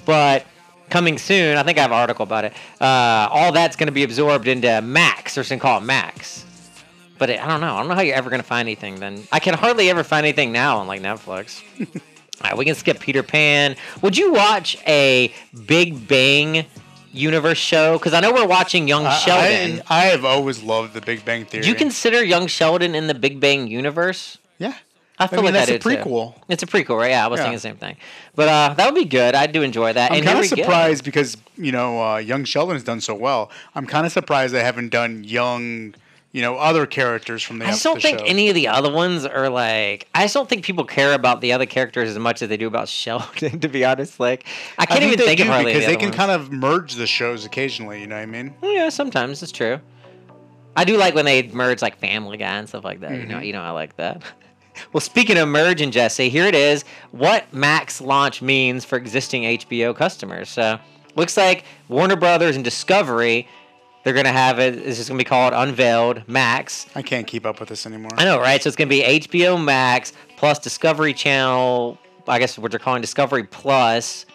D: but coming soon, I think I have an article about it. Uh, all that's going to be absorbed into Max. They're going to call Max. But it, I don't know. I don't know how you're ever going to find anything. Then I can hardly ever find anything now on like Netflix. All right, we can skip Peter Pan. Would you watch a Big Bang Universe show? Because I know we're watching Young
E: I-
D: Sheldon.
E: I, I have always loved the Big Bang Theory.
D: Do you consider Young Sheldon in the Big Bang universe?
E: Yeah.
D: I feel
E: mean,
D: like
E: that's
D: I
E: a
D: do, too.
E: prequel.
D: It's a prequel, right? Yeah, I was
E: Yeah.
D: thinking the same thing. But uh, that would be good. I do enjoy that.
E: I'm kind of surprised because you know uh, Young Sheldon has done so well. I'm kind of surprised they haven't done young, you know, other characters from the.
D: I just don't think
E: show.
D: any of the other ones are like. I just don't think people care about the other characters as much as they do about Sheldon. To be honest, like I can't even
E: they
D: think of
E: because
D: the
E: they can
D: ones.
E: kind of merge the shows occasionally. You know what I mean?
D: Yeah, sometimes it's true. I do like when they merge like Family Guy and stuff like that. You know,
E: Mhm.
D: you know, I like that. Well, speaking of merging, Jesse, here it is. What Max launch means for existing HBO customers. So, looks like Warner Brothers and Discovery, they're gonna have it. It's just gonna be called Unveiled Max.
E: I can't keep up with this anymore.
D: I know, right? So it's gonna be HBO Max plus Discovery Channel. I guess what they're calling Discovery Plus.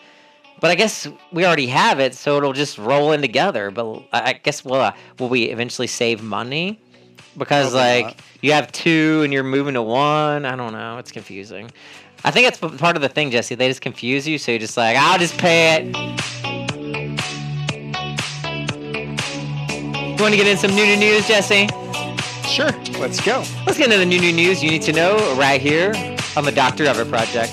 D: But I guess we already have it, so it'll just roll in together. But I I guess will uh, will we eventually save money? Because
E: Probably
D: like
E: not.
D: you have two and you're moving to one. I don't know. It's confusing. I think that's p- part of the thing, Jesse. They just confuse you, so you're just like, I'll just pay it. You want to get in some new news, Jesse?
E: Sure, let's go.
D: Let's get into the new new news you need to know right here on the Doctor Whoever Project.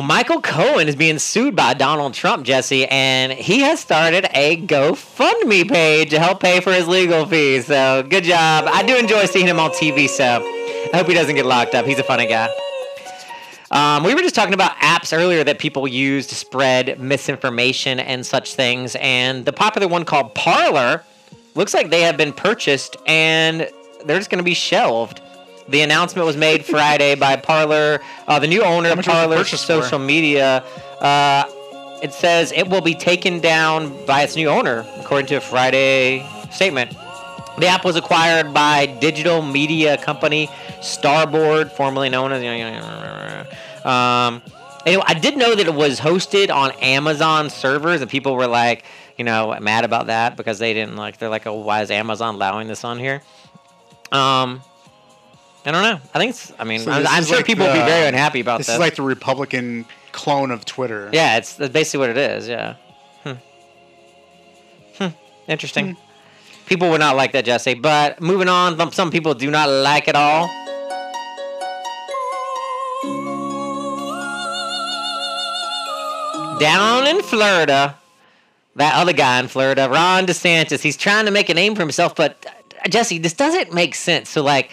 D: Well, Michael Cohen is being sued by Donald Trump, Jesse, and he has started a GoFundMe page to help pay for his legal fees. So, good job. I do enjoy seeing him on TV, so I hope he doesn't get locked up. He's a funny guy. Um, we were just talking about apps earlier that people use to spread misinformation and such things, and the popular one called Parler looks like they have been purchased and they're just going to be shelved. The announcement was made Friday by Parler, uh, the new owner of Parler
E: purchase for?
D: social media. Uh, it says it will be taken down by its new owner, according to a Friday statement. The app was acquired by digital media company Starboard, formerly known as. Um, anyway, I did know that it was hosted on Amazon servers, and people were like, you know, mad about that because they didn't like. They're like, oh, why is Amazon allowing this on here? Um, I don't know. I think it's. I mean,
E: So
D: I'm, I'm sure
E: like
D: people will be very unhappy about
E: this.
D: this.
E: is like the Republican clone of Twitter.
D: Yeah, it's that's basically what it is. Yeah. Hmm. Hmm. Interesting. People would not like that, Jesse. But moving on, some- some people do not like it all. Down in Florida, that other guy in Florida, Ron DeSantis, he's trying to make a name for himself. But uh, Jesse, this doesn't make sense. So, like,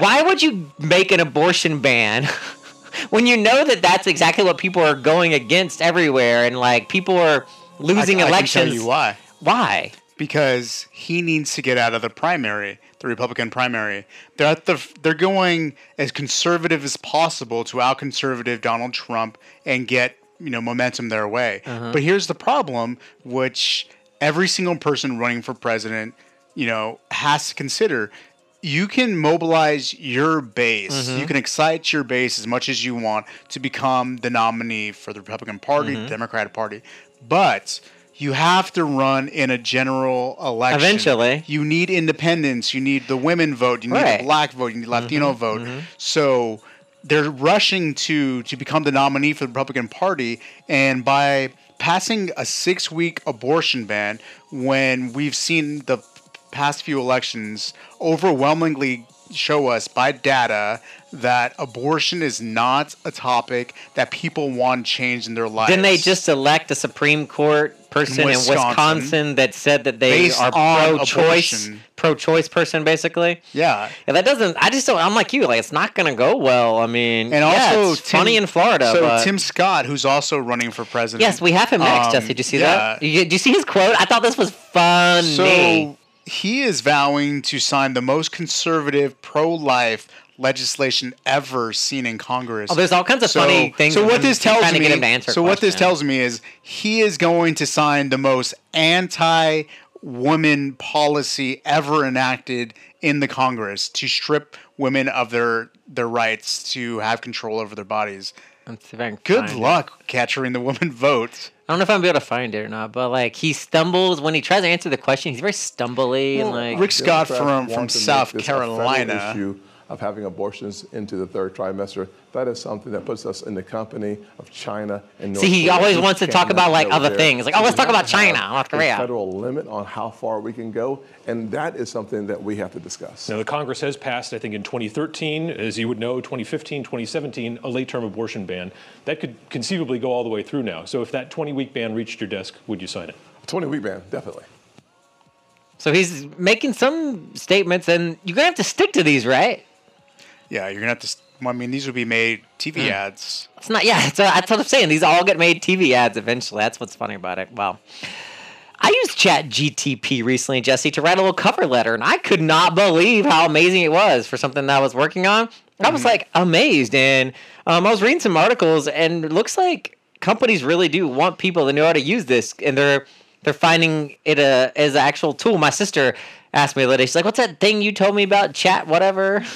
D: why would you make an abortion ban when you know that that's exactly what people are going against everywhere and like people are losing
E: I,
D: elections?
E: I can tell you why.
D: Why?
E: Because he needs to get out of the primary, the Republican primary. They're at the they're going as conservative as possible to out conservative Donald Trump and get you know momentum their way.
D: Uh-huh.
E: But here's the problem, which every single person running for president, you know, has to consider. You can mobilize your base.
D: Mhm.
E: You can excite your base as much as you want to become the nominee for the Republican Party,
D: Mhm.
E: Democratic Party. But you have to run in a general election.
D: Eventually.
E: You need independence. You need the women vote. You need
D: Right.
E: the black vote. You need Latino
D: Mhm,
E: vote. So they're rushing to to become the nominee for the Republican Party, and by passing a six week abortion ban, when we've seen the past few elections overwhelmingly show us by data that abortion is not a topic that people want changed in their lives.
D: Didn't they just elect a Supreme Court person in Wisconsin,
E: Wisconsin
D: that said that they
E: Based
D: are pro-choice, pro-choice person, basically?
E: Yeah.
D: Yeah, that doesn't. I just don't. I'm like you. Like, it's not gonna go well. I mean,
E: And
D: yeah,
E: also,
D: it's funny in Florida.
E: So
D: but
E: Tim Scott, who's also running for president.
D: yes, we have him next.
E: um,
D: Jesse, did you see
E: yeah.
D: that? You, did you see his quote? I thought this was funny.
E: So he is vowing to sign the most conservative pro-life legislation ever seen in Congress.
D: Oh, there's all kinds of funny things
E: So what this tells me,
D: get him to
E: so what this tells me is he is going to sign the most anti-woman policy ever enacted in the Congress to strip women of their their rights to have control over their bodies.
D: That's very
E: Good
D: fine.
E: luck capturing the woman votes.
D: I don't know if I'm gonna be able to find it or not, but like he stumbles when he tries to answer the question. He's very stumbly and like
E: Rick Scott
Q: Democrats
E: from, from
Q: to make
E: South
Q: this a federal
E: Carolina.
Q: issue of having abortions into the third trimester. That is something that puts us in the company of China and North
D: See, he
Q: Korea,
D: always
Q: who
D: wants to talk about, like, other
Q: there.
D: things. Like, oh, let's talk about China, North
Q: a
D: Korea.
Q: federal limit on how far we can go, and that is something that we have to discuss.
R: Now, the Congress has passed, I think, in 2013, as you would know, 2015, 2017, a late term abortion ban. That could conceivably go all the way through now. So if that 20 week ban reached your desk, would you sign it?
Q: 20 week ban, definitely.
D: so he's making some statements, and you're gonna have to stick to these, right?
E: Yeah, you're gonna have to. well, I mean, these would be made TV
D: Mm.
E: ads.
D: It's not. Yeah, it's, uh, that's what I'm saying. These all get made TV ads eventually. That's what's funny about it. Well, I used Chat GTP recently, Jesse, to write a little cover letter, and I could not believe how amazing it was for something that I was working on. I was like amazed, and um, I was reading some articles, and it looks like companies really do want people to know how to use this, and they're they're finding it a, as an actual tool. My sister asked me the other day. She's like, "What's that thing you told me about? Chat, whatever."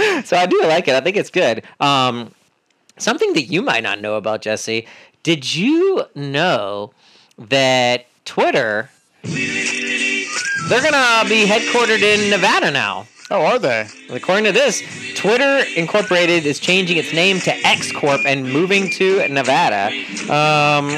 D: so I do like it. I think it's good. Um, something that you might not know about Jesse. Did you know that Twitter they're gonna be headquartered in Nevada now?
E: Oh, are they?
D: According to this, Twitter Incorporated is changing its name to X Corp and moving to Nevada. Um,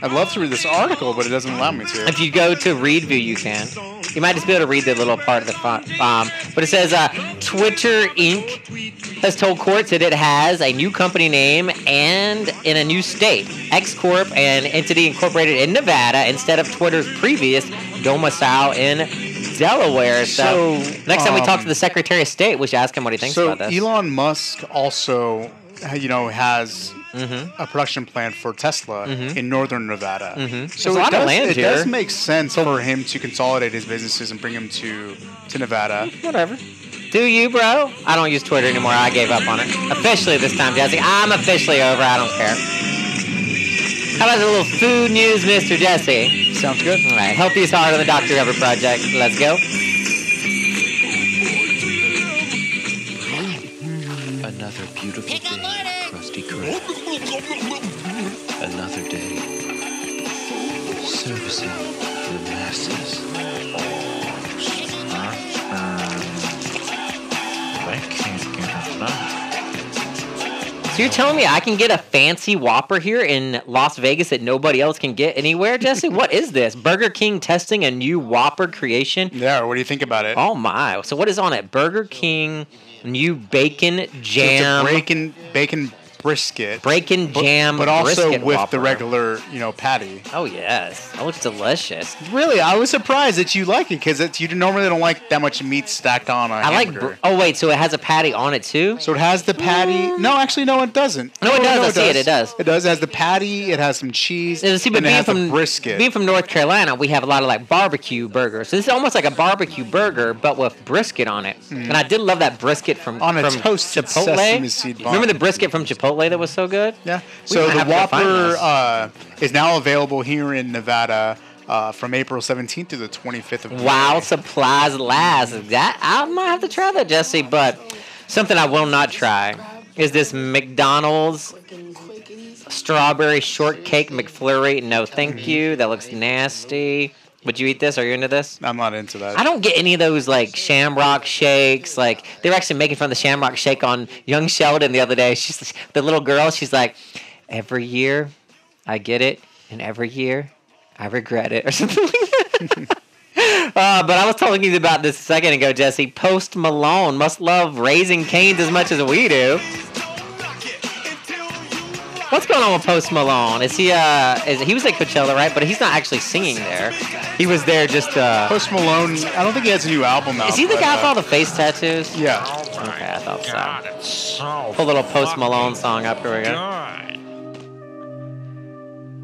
E: I'd love to read this article, but it doesn't allow me to.
D: if you go to ReadView, you can. You might just be able to read the little part of the font. Um, but it says uh, Twitter Inc. has told courts that it has a new company name and in a new state. X Corp, an entity incorporated in Nevada instead of Twitter's previous domicile in Delaware. So,
E: So,
D: next time we talk
E: um,
D: to the Secretary of State, we should ask him what he thinks
E: so
D: about this.
E: Elon Musk also, you know, has
D: Mm-hmm.
E: a production plant for Tesla in northern Nevada.
D: Mhm.
E: So it
D: lot of
E: does, it does make sense for him to consolidate his businesses and bring them to to Nevada.
D: Whatever. Do you, bro? I don't use Twitter anymore. I gave up on it. Officially this time, Jesse. I'm officially over. I don't care. How about a little food news, Mr. Jesse?
E: Sounds good.
D: All right. Healthiest heart of the Dr. Whoever Project. Let's go. So you're telling me I can get a fancy Whopper here in Las Vegas that nobody else can get anywhere, Jesse? what is this? Burger King testing a new Whopper creation?
E: Yeah. What do you think about it?
D: Oh my! So what is on it? Burger King new bacon
E: It's a
D: jam.
E: bacon bacon brisket,
D: Bacon jam,
E: but also
D: brisket
E: with
D: Whopper.
E: the regular, you know, patty.
D: Oh yes, that looks delicious.
E: Really, I was surprised that you like it because you normally don't like that much meat stacked on a
D: I like.
E: hamburger.
D: br- Oh wait, so it has a patty on it too?
E: So it has the patty. No, actually, no, it doesn't.
D: No, it does. I see it, it does.
E: It does. It has the patty. It has some cheese.
D: Uh, See, but
E: and it
D: being from
E: brisket.
D: being from North Carolina, we have a lot of like barbecue burgers. So this is almost like a barbecue burger, but with brisket on it. And I did love that brisket from.
E: On a
D: from Chipotle.
E: sesame seed bun.
D: Remember the brisket from Chipotle that was so good?
E: Yeah.
D: We
E: So the
D: have to go find
E: Whopper uh, is now available here in Nevada uh, from April 17th to the 25th of
D: Wow, supplies last. That I might have to try that, Jesse. But something I will not try is this McDonald's strawberry shortcake McFlurry. No, thank you. That looks nasty. Would you eat this? Are you into this?
E: I'm not into that.
D: I don't get any of those like Shamrock shakes. Like they were actually making fun of the Shamrock shake on Young Sheldon the other day. She's the little girl. She's like, every year I get it, and every year I regret it, or something like that. Uh, but I was telling you about this a second ago, Jesse. Post Malone must love Raising Cane's as much as we do. What's going on with Post Malone? Is he uh is he was at Coachella, right? But he's not actually singing there. He was there just uh
E: Post Malone. I don't think he has a new album out.
D: Is he the guy
E: uh,
D: with all the face tattoos?
E: Yeah.
D: Okay, I thought so. Pull a little Post Malone song up. Here we go.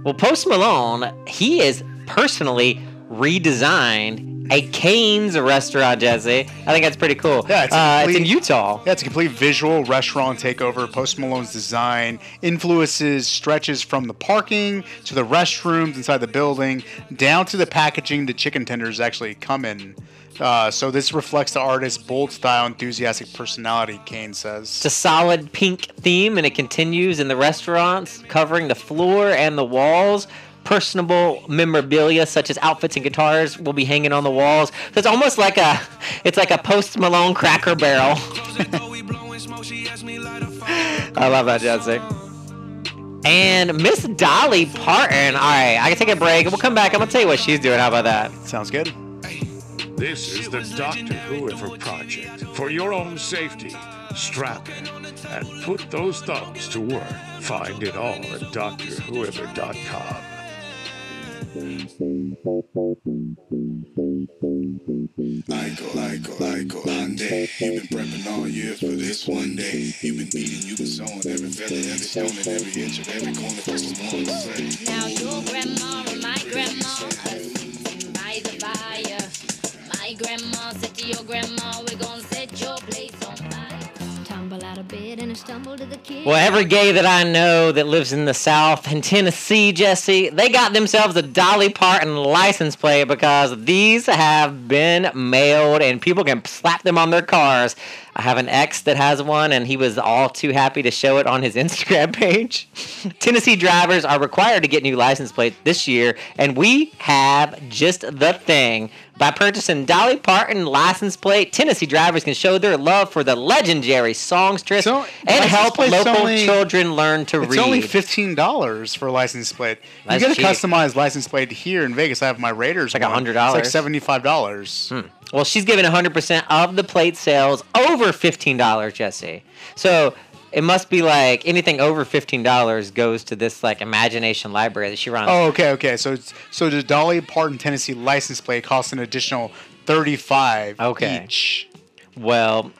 D: Well, Post Malone, he is personally redesigned a Cane's restaurant, Jesse. I think that's pretty cool.
E: Yeah, it's,
D: uh, it's in Utah.
E: Yeah, it's a complete visual restaurant takeover. Post Malone's design influences stretches from the parking to the restrooms inside the building, down to the packaging the chicken tenders actually come in. Uh, so this reflects the artist's bold style, enthusiastic personality. Kane says.
D: It's a solid pink theme, and it continues in the restaurants, covering the floor and the walls. Personable memorabilia such as outfits and guitars will be hanging on the walls. So it's almost like a, it's like a Post Malone Cracker Barrel. I love that, Jesse. And Miss Dolly Parton. All right, I can take a break. We'll come back. I'm gonna tell you what she's doing. How about that?
E: Sounds good.
A: This is the Doctor Whoever Project. For your own safety, strap in and put those thumbs to work. Find it all at drwhoever.com.
S: Iko, Iko, Iko, Ande. You've been prepping all year for this one day. You've been eating, you've been sowing every feather, every stone, and every inch of every corner.
T: Now your grandma
D: Well, every gay that I know that lives in the South and Tennessee, Jesse, they got themselves a Dolly Parton license plate because these have been mailed and people can slap them on their cars. I have an ex that has one and he was all too happy to show it on his Instagram page. Tennessee drivers are required to get new license plates this year, and we have just the thing. By purchasing Dolly Parton license plate, Tennessee drivers can show their love for the legendary songstress and help local
E: only-
D: children learn to
E: It's
D: read.
E: It's only fifteen dollars for a license plate.
D: That's
E: you get a
D: cheap.
E: customized license plate here in Vegas. I have my Raiders.
D: It's like. $100.
E: It's like seventy five dollars. Hmm.
D: Well, she's giving 100% of the plate sales over $15, Jesse. So it must be like anything over $15 goes to this like imagination library that she runs.
E: Oh, okay, okay. So so the Dolly Parton Tennessee license plate costs an additional thirty five
D: Okay.
E: each.
D: Well,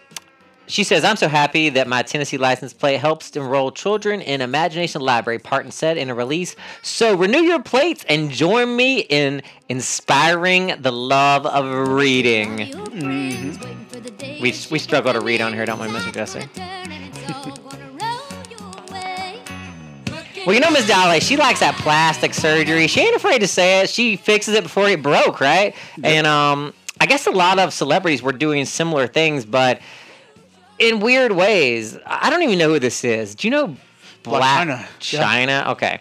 D: she says, I'm so happy that my Tennessee license plate helps enroll children in Imagination Library, Parton said in a release. So renew your plates and join me in inspiring the love of reading.
E: Mm-hmm.
D: We, we struggle to read on here, don't we, Mr. Jesse? Well, you know, Miss Dolly, she likes that plastic surgery. She ain't afraid to say it. She fixes it before it broke, right? And um, I guess a lot of celebrities were doing similar things, but in weird ways. I don't even know who this is. Do you know Blac
E: Chyna.
D: Chyna? Okay.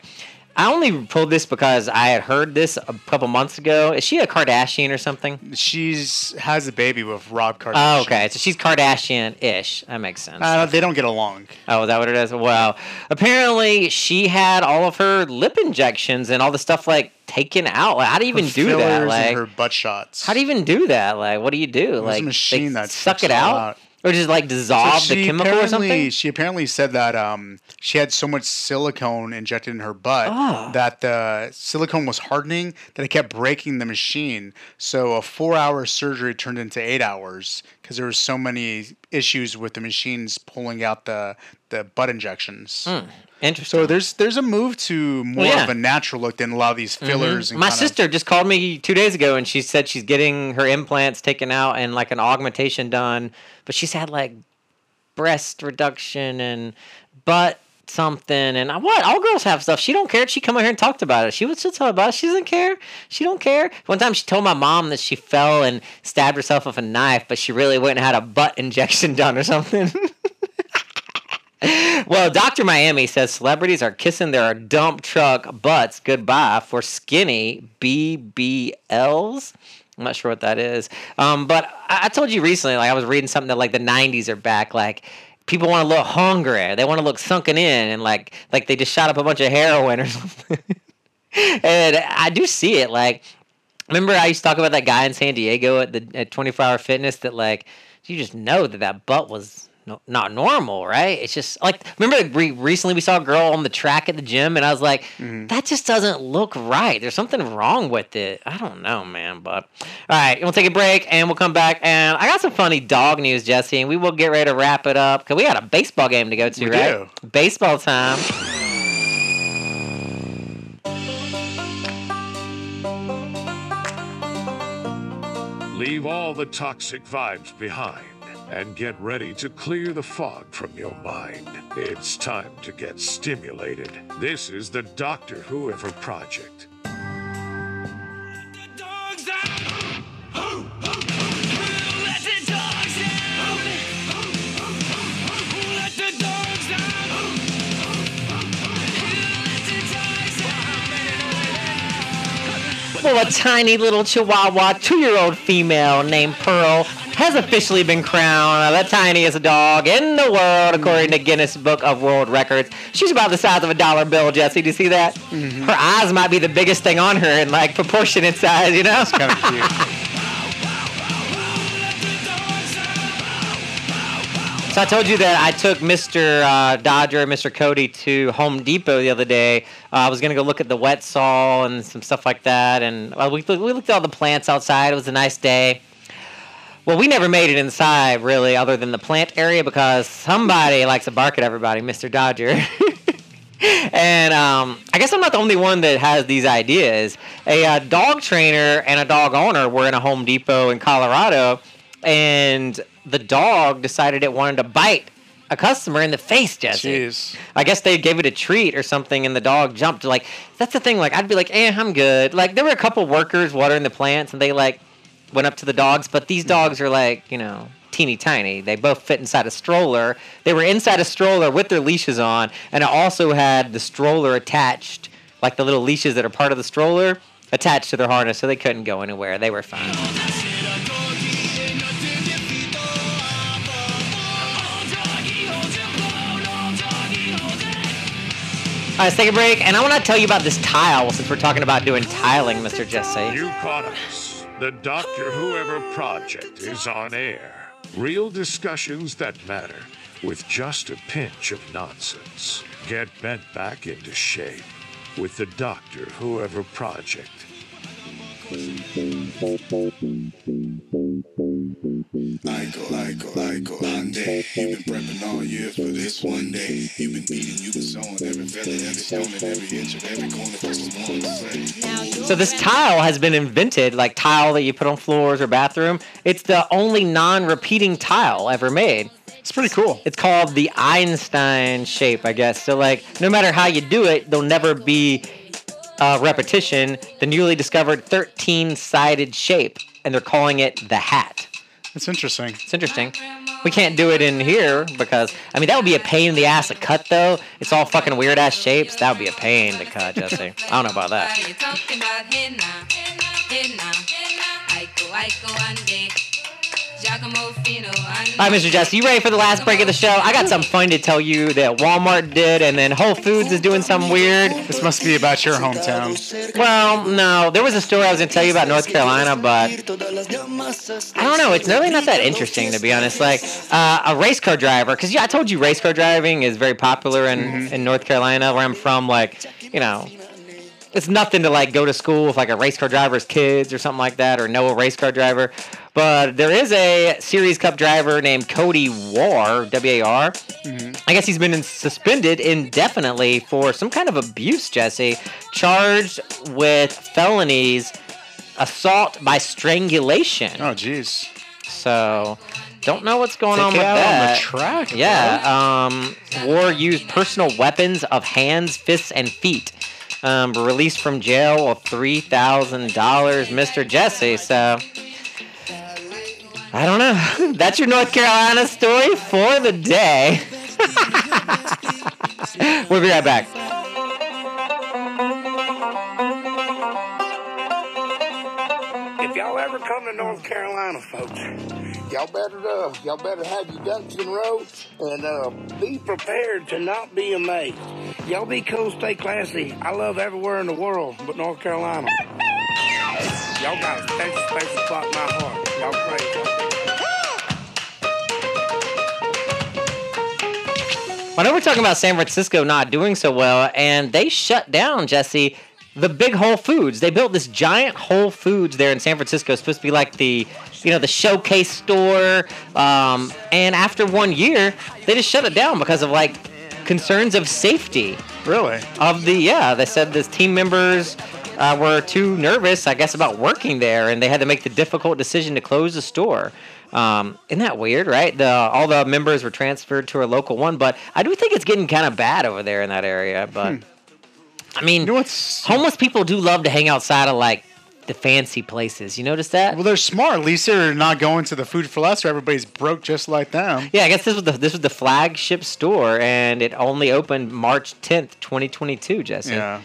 D: I only pulled this because I had heard this a couple months ago. Is she a Kardashian or something?
E: She's has a baby with Rob Kardashian.
D: Oh, okay. So she's Kardashian-ish. That makes sense.
E: Uh, they don't get along.
D: Oh, is that what it is? Well, apparently she had all of her lip injections and all the stuff like taken out. Like, how do you even
E: Her
D: do that? Like,
E: and her butt shots.
D: how do you even do that? Like, what do you do?
E: There's
D: like,
E: machine that
D: suck it out,
E: out.
D: Or just like dissolve
E: So
D: the chemical or something?
E: She apparently said that um, she had so much silicone injected in her butt
D: Oh.
E: that the silicone was hardening that it kept breaking the machine. So a four-hour surgery turned into eight hours because there were so many issues with the machines pulling out the the butt injections.
D: Hmm, Interesting.
E: So there's there's a move to more
D: Well, yeah.
E: of a natural look than a lot of these mm-hmm. fillers. And
D: My
E: kind of-
D: sister just called me two days ago and she said she's getting her implants taken out and like an augmentation done, but she's had like breast reduction and butt something and I, what? All girls have stuff. She don't care she come out here and talked about it. She would still tell about it. She doesn't care. She don't care. One time she told my mom that she fell and stabbed herself with a knife but she really went and had a butt injection done or something well, Dr. Miami says celebrities are kissing their dump truck butts goodbye for skinny BBLs. I'm not sure what that is. Um, but I, I told you recently, like I was reading something that like the 90s are back. Like people want to look hungry, they want to look sunken in, and like like they just shot up a bunch of heroin or something. and I do see it. Like remember I used to talk about that guy in San Diego at the at 24 Hour Fitness that like you just know that that butt was no, not normal, right? It's just like remember re- recently we saw a girl on the track at the gym, and I was like,
E: Mm-hmm.
D: that just doesn't look right. There's something wrong with it. I don't know, man. But all right, we'll take a break and we'll come back. And I got some funny dog news, Jesse, and we will get ready to wrap it up because we got a baseball game to go to,
E: We
D: right? Baseball time.
A: Leave all the toxic vibes behind and get ready to clear the fog from your mind. It's time to get stimulated. This is the Doctor Whoever Project.
D: A tiny little Chihuahua two-year-old female named Pearl has officially been crowned the tiniest dog in the world, according to Guinness Book of World Records. She's about the size of a dollar bill, Jesse. Do you see that? Her eyes might be the biggest thing on her in like proportionate size, you know? It's
E: kind of cute.
D: So I told you that I took Mr. Uh, Dodger and Mr. Cody to Home Depot the other day. Uh, I was gonna go look at the wet saw and some stuff like that, and uh, we we looked at all the plants outside. It was a nice day. Well, we never made it inside really, other than the plant area, because somebody likes to bark at everybody, Mr. Dodger. and um, I guess I'm not the only one that has these ideas. A uh, dog trainer and a dog owner were in a Home Depot in Colorado, and the dog decided it wanted to bite a customer in the face, Jesse.
E: Jeez.
D: I guess they gave it a treat or something, and the dog jumped. Like that's the thing. Like I'd be like, "Eh, I'm good." Like there were a couple workers watering the plants, and they like went up to the dogs, but these dogs are like, you know, teeny tiny. They both fit inside a stroller. They were inside a stroller with their leashes on, and it also had the stroller attached, like the little leashes that are part of the stroller attached to their harness, so they couldn't go anywhere. They were fine. All right, let's take a break, and I want to tell you about this tile since we're talking about doing tiling, Mr. Jesse.
A: You caught us. The Doctor Whoever project is on air. Real discussions that matter with just a pinch of nonsense. Get bent back into shape with the Doctor Whoever project.
S: Iko, Iko, Iko, Ande. You've been prepping all year for this one day. You've been eating, you've been sowing every feather, every stone, and every inch of every corner. Just one to say.
D: So this tile has been invented, like tile that you put on floors or bathroom. It's the only non-repeating tile ever made.
E: It's pretty cool.
D: It's called the Einstein shape, I guess. So like, no matter how you do it, there'll never be uh, repetition. The newly discovered 13-sided shape, and they're calling it the hat.
E: It's interesting.
D: It's interesting. We can't do it in here because I mean that would be a pain in the ass to cut though. It's all fucking weird ass shapes. That would be a pain to cut, Jesse. I don't know about that. All right, Mr. Jesse, you ready for the last break of the show? I got something funny to tell you that Walmart did, and then Whole Foods is doing something weird.
E: This must be about your hometown.
D: Well, no, there was a story I was going to tell you about North Carolina, but I don't know. It's really not that interesting, to be honest. Like uh, a race car driver, because yeah, I told you race car driving is very popular in, in North Carolina, where I'm from. Like, you know, it's nothing to like go to school with like a race car driver's kids or something like that, or know a race car driver. But there is a Series Cup driver named Cody Ware, W A R. I guess he's been in, suspended indefinitely for some kind of abuse, Jesse, charged with felonies, assault by strangulation.
E: Oh, jeez.
D: So, don't know what's going
E: Take
D: on
E: it
D: with
E: out on the
D: that.
E: track, bro.
D: yeah. Um, Ware used personal weapons of hands, fists, and feet. Um, released from jail with three thousand dollars, Mr. Jesse. So. I don't know. That's your North Carolina story for the day. we'll be right back.
U: If y'all ever come to North Carolina, folks, y'all better uh, y'all better have your ducks in a row and uh, be prepared to not be amazed. Y'all be cool, stay classy. I love everywhere in the world, but North Carolina. Y'all got a special, special spot in my heart. Y'all great.
D: I know we're talking about San Francisco not doing so well, and they shut down, Jesse, the big Whole Foods. They built this giant Whole Foods there in San Francisco. Supposed to be like the, you know, the showcase store. Um, and after one year, they just shut it down because of like concerns of safety.
E: Really?
D: Of the yeah, they said the team members uh, were too nervous, I guess, about working there, and they had to make the difficult decision to close the store. Um, isn't that weird, right? The all the members were transferred to a local one, but I do think it's getting kind of bad over there in that area. But I mean, homeless people do love to hang outside of like the fancy places. You notice that?
E: Well, they're smart. At least they're not going to the food for less, where everybody's broke just like them.
D: Yeah, I guess this was the this was the flagship store, and it only opened March tenth, twenty twenty two. Jesse.
E: Yeah.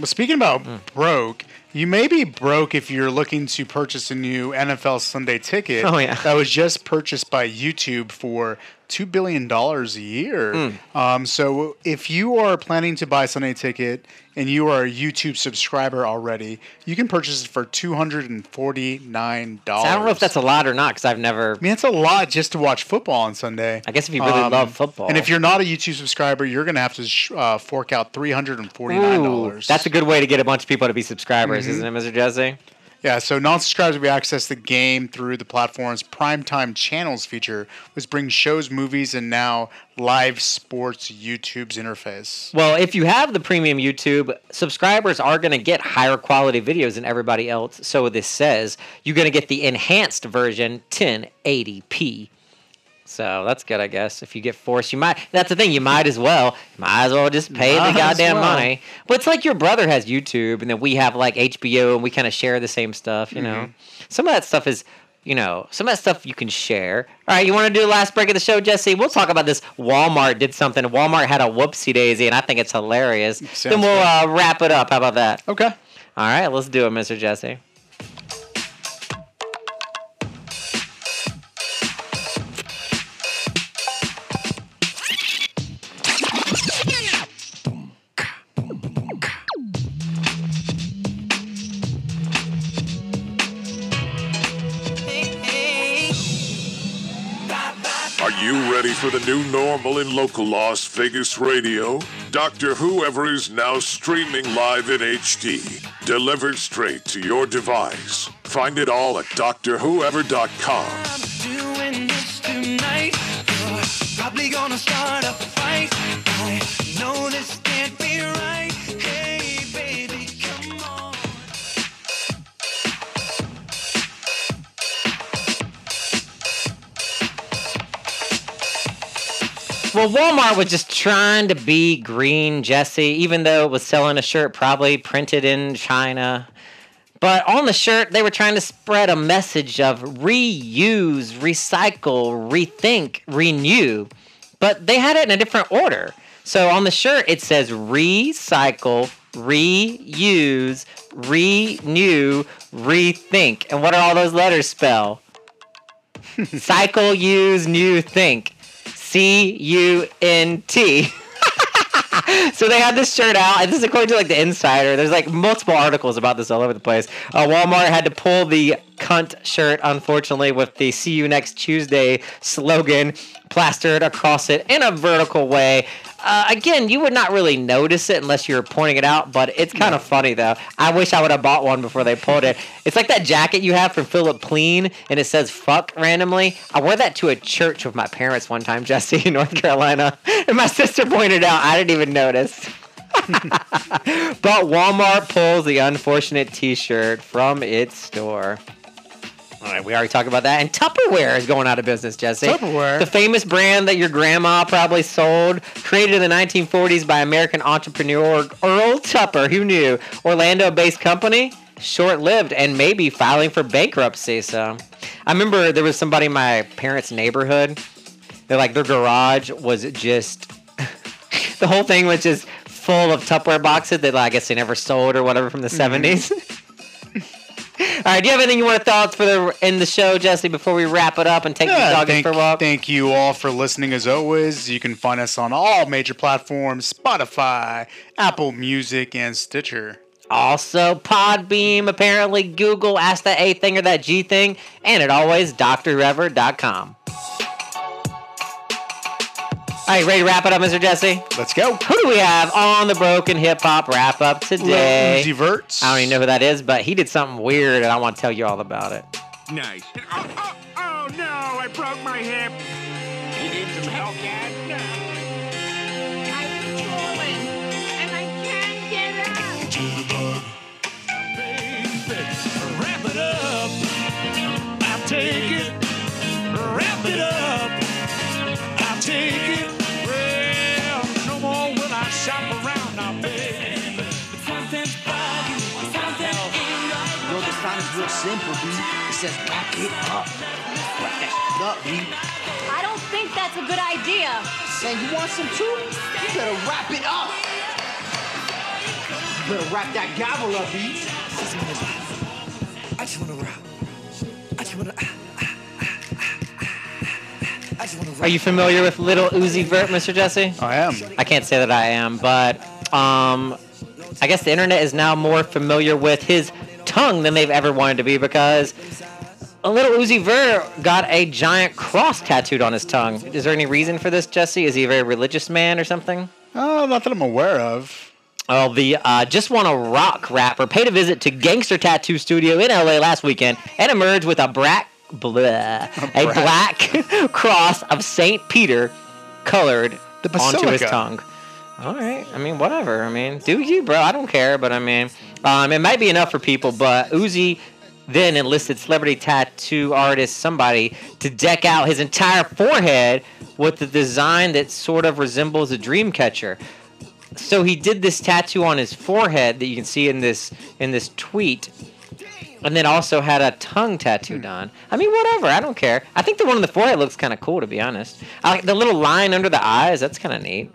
E: But speaking about hmm. broke, you may be broke if you're looking to purchase a new NFL Sunday ticket.
D: Oh, yeah.
E: That was just purchased by YouTube for two billion dollars a year.
D: Hmm.
E: Um, so if you are planning to buy a Sunday ticket and you are a YouTube subscriber already, you can purchase it for two hundred and forty nine dollars.
D: I don't know if that's a lot or not because I've never.
E: I mean, it's a lot just to watch football on Sunday.
D: I guess if you really love football.
E: And if you're not a YouTube subscriber, you're going to have to sh- uh, fork out $349.
D: That's a good way to get a bunch of people to be subscribers,
E: Mhm.
D: isn't it, Mr. Jesse?
E: Yeah, so non-subscribers will be access the game through the platform's primetime channels feature, which brings shows, movies, and now live sports YouTube's interface.
D: Well, if you have the premium YouTube, subscribers are going to get higher quality videos than everybody else. So this says you're going to get the enhanced version 1080p. So that's good, I guess. If you get forced, you might. That's the thing. You might as well. Might as well just pay
E: Might
D: the goddamn
E: well.
D: money. But it's like your brother has YouTube, and then we have like HBO, and we kind of share the same stuff. You know,
E: Mhm.
D: some of that stuff is. You know, some of that stuff you can share. All right, you want to do the last break of the show, Jesse? We'll talk about this. Walmart did something. Walmart had a whoopsie daisy, and I think it's hilarious. then we'll uh, wrap it up. How about that?
E: Okay.
D: All right, let's do it, Mr. Jesse.
A: New normal in local Las Vegas radio? Doctor Whoever is now streaming live in HD, delivered straight to your device. Find it all at drwhoever.com.
D: Well, Walmart was just trying to be green, Jesse, even though it was selling a shirt probably printed in China. But on the shirt, they were trying to spread a message of reuse, recycle, rethink, renew. But they had it in a different order. So on the shirt, it says recycle, reuse, renew, rethink. And what do all those letters spell? Cycle, use, new, think. C U N T. so they had this shirt out, and this is according to like the Insider. There's like multiple articles about this all over the place. Uh, Walmart had to pull the cunt shirt, unfortunately, with the "See you next Tuesday" slogan plastered across it in a vertical way. Uh, again, you would not really notice it unless you were pointing it out, but it's kind of funny though. I wish I would have bought one before they pulled it. It's like that jacket you have from Philipp Plein, and it says "fuck" randomly. I wore that to a church with my parents one time, Jesse, in North Carolina, and my sister pointed out. I didn't even notice. but Walmart pulls the unfortunate T-shirt from its store. All right, we already talked about that. And Tupperware is going out of business, Jesse.
E: Tupperware?
D: The famous brand that your grandma probably sold, created in the 1940s by American entrepreneur Earl Tupper. Who knew? Orlando based company, short lived and maybe filing for bankruptcy. So I remember there was somebody in my parents' neighborhood. They're like, their garage was just the whole thing was just full of Tupperware boxes that I guess they never sold or whatever from the mm-hmm. 70s. All right, do you have anything you want to thoughts for the end the show, Jesse, before we wrap it up and take
E: Yeah,
D: the dog
E: thank,
D: for a walk?
E: thank you all for listening as always. You can find us on all major platforms Spotify, Apple Music, and Stitcher.
D: Also, Podbean, apparently Google, Ask That A thing or that G thing, and at always, drwhoever.com. All right, ready to wrap it up, Mr. Jesse?
E: Let's go.
D: Who do we have on the Broken Hip Hop wrap up today?
E: Lil Uzi Verts.
D: I don't even know who that is, but he did something weird, and I want to tell you all about it.
V: Nice. Oh, oh, oh no, I broke my hip. You need some help, Dad? I'm falling, and I can't get up. To the bug.
W: Wrap it up. I'll take it. Wrap it up.
O: Simple, B. It says wrap it up. Wrap that shit up, B.
X: I don't think that's a good idea.
O: Saying you want some too? You better wrap it up. You better wrap that gavel up, B.
W: I just wanna rap. I just wanna. I just wanna
D: Are you familiar with Lil Uzi Vert, Mr. Jesse?
E: I am.
D: I can't say that I am, but um, I guess the internet is now more familiar with his tongue than they've ever wanted to be because a Lil Uzi Vert got a giant cross tattooed on his tongue. Is there any reason for this, Jesse? Is he a very religious man or something?
E: Oh, not that I'm aware of.
D: Well, the uh, Just Wanna Rock rapper paid a visit to Gangster Tattoo Studio in LA last weekend and emerged with a black, blah, a black cross of Saint Peter colored
E: The
D: onto his tongue. All right, I mean, whatever. I mean, do you, bro? I don't care, but I mean, um, it might be enough for people. But Uzi then enlisted celebrity tattoo artist somebody to deck out his entire forehead with a design that sort of resembles a dream catcher. So he did this tattoo on his forehead that you can see in this in this tweet, and then also had a tongue tattoo done. I mean, whatever. I don't care. I think the one on the forehead looks kind of cool, to be honest. I like the little line under the eyes. That's kind of neat.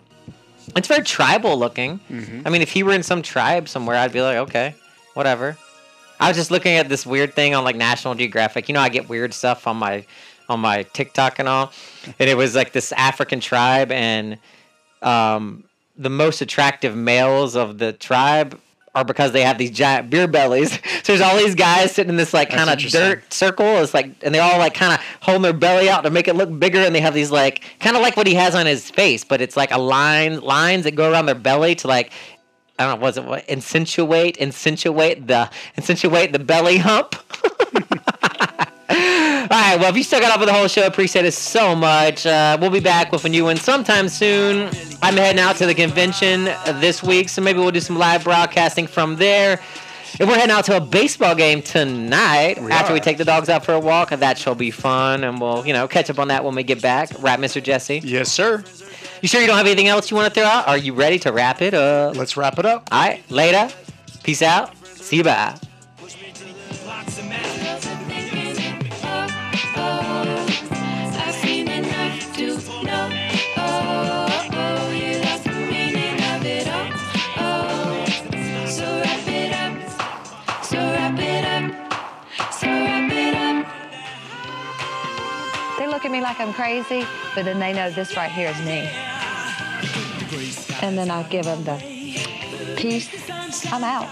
D: It's very tribal looking. I mean, if he were in some tribe somewhere, I'd be like, okay, whatever. I was just looking at this weird thing on like National Geographic. You know, I get weird stuff on my on my TikTok and all, and it was like this African tribe, and um, the most attractive males of the tribe are because they have these giant beer bellies. so there's all these guys sitting in this like kind of dirt circle. It's like, and they're all like kind of holding their belly out to make it look bigger, and they have these like kind of like what he has on his face, but it's like a line lines that go around their belly to like. I don't know, was it what? Insinuate, insinuate the, insinuate the belly hump. All right, well, if you stuck it up with the whole show, appreciate it so much. Uh, we'll be back with a new one sometime soon. I'm heading out to the convention this week, so maybe we'll do some live broadcasting from there. And we're heading out to a baseball game tonight
E: We
D: after we take the dogs out for a walk. That shall be fun, and we'll, you know, catch up on that when we get back. Right, Mr. Jesse?
E: Yes, sir.
D: You sure you don't have anything else you want to throw out? Are you ready to wrap it up?
E: Let's wrap it up.
D: All right, later. Peace out. See you bye.
Y: Look at me like I'm crazy, but then they know this right here is me. And then I give them the peace. I'm out.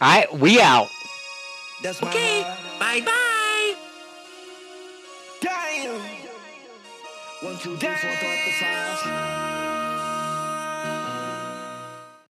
D: All right, we out.
O: Okay, bye bye.
U: Damn. One, two, three, four, five, five.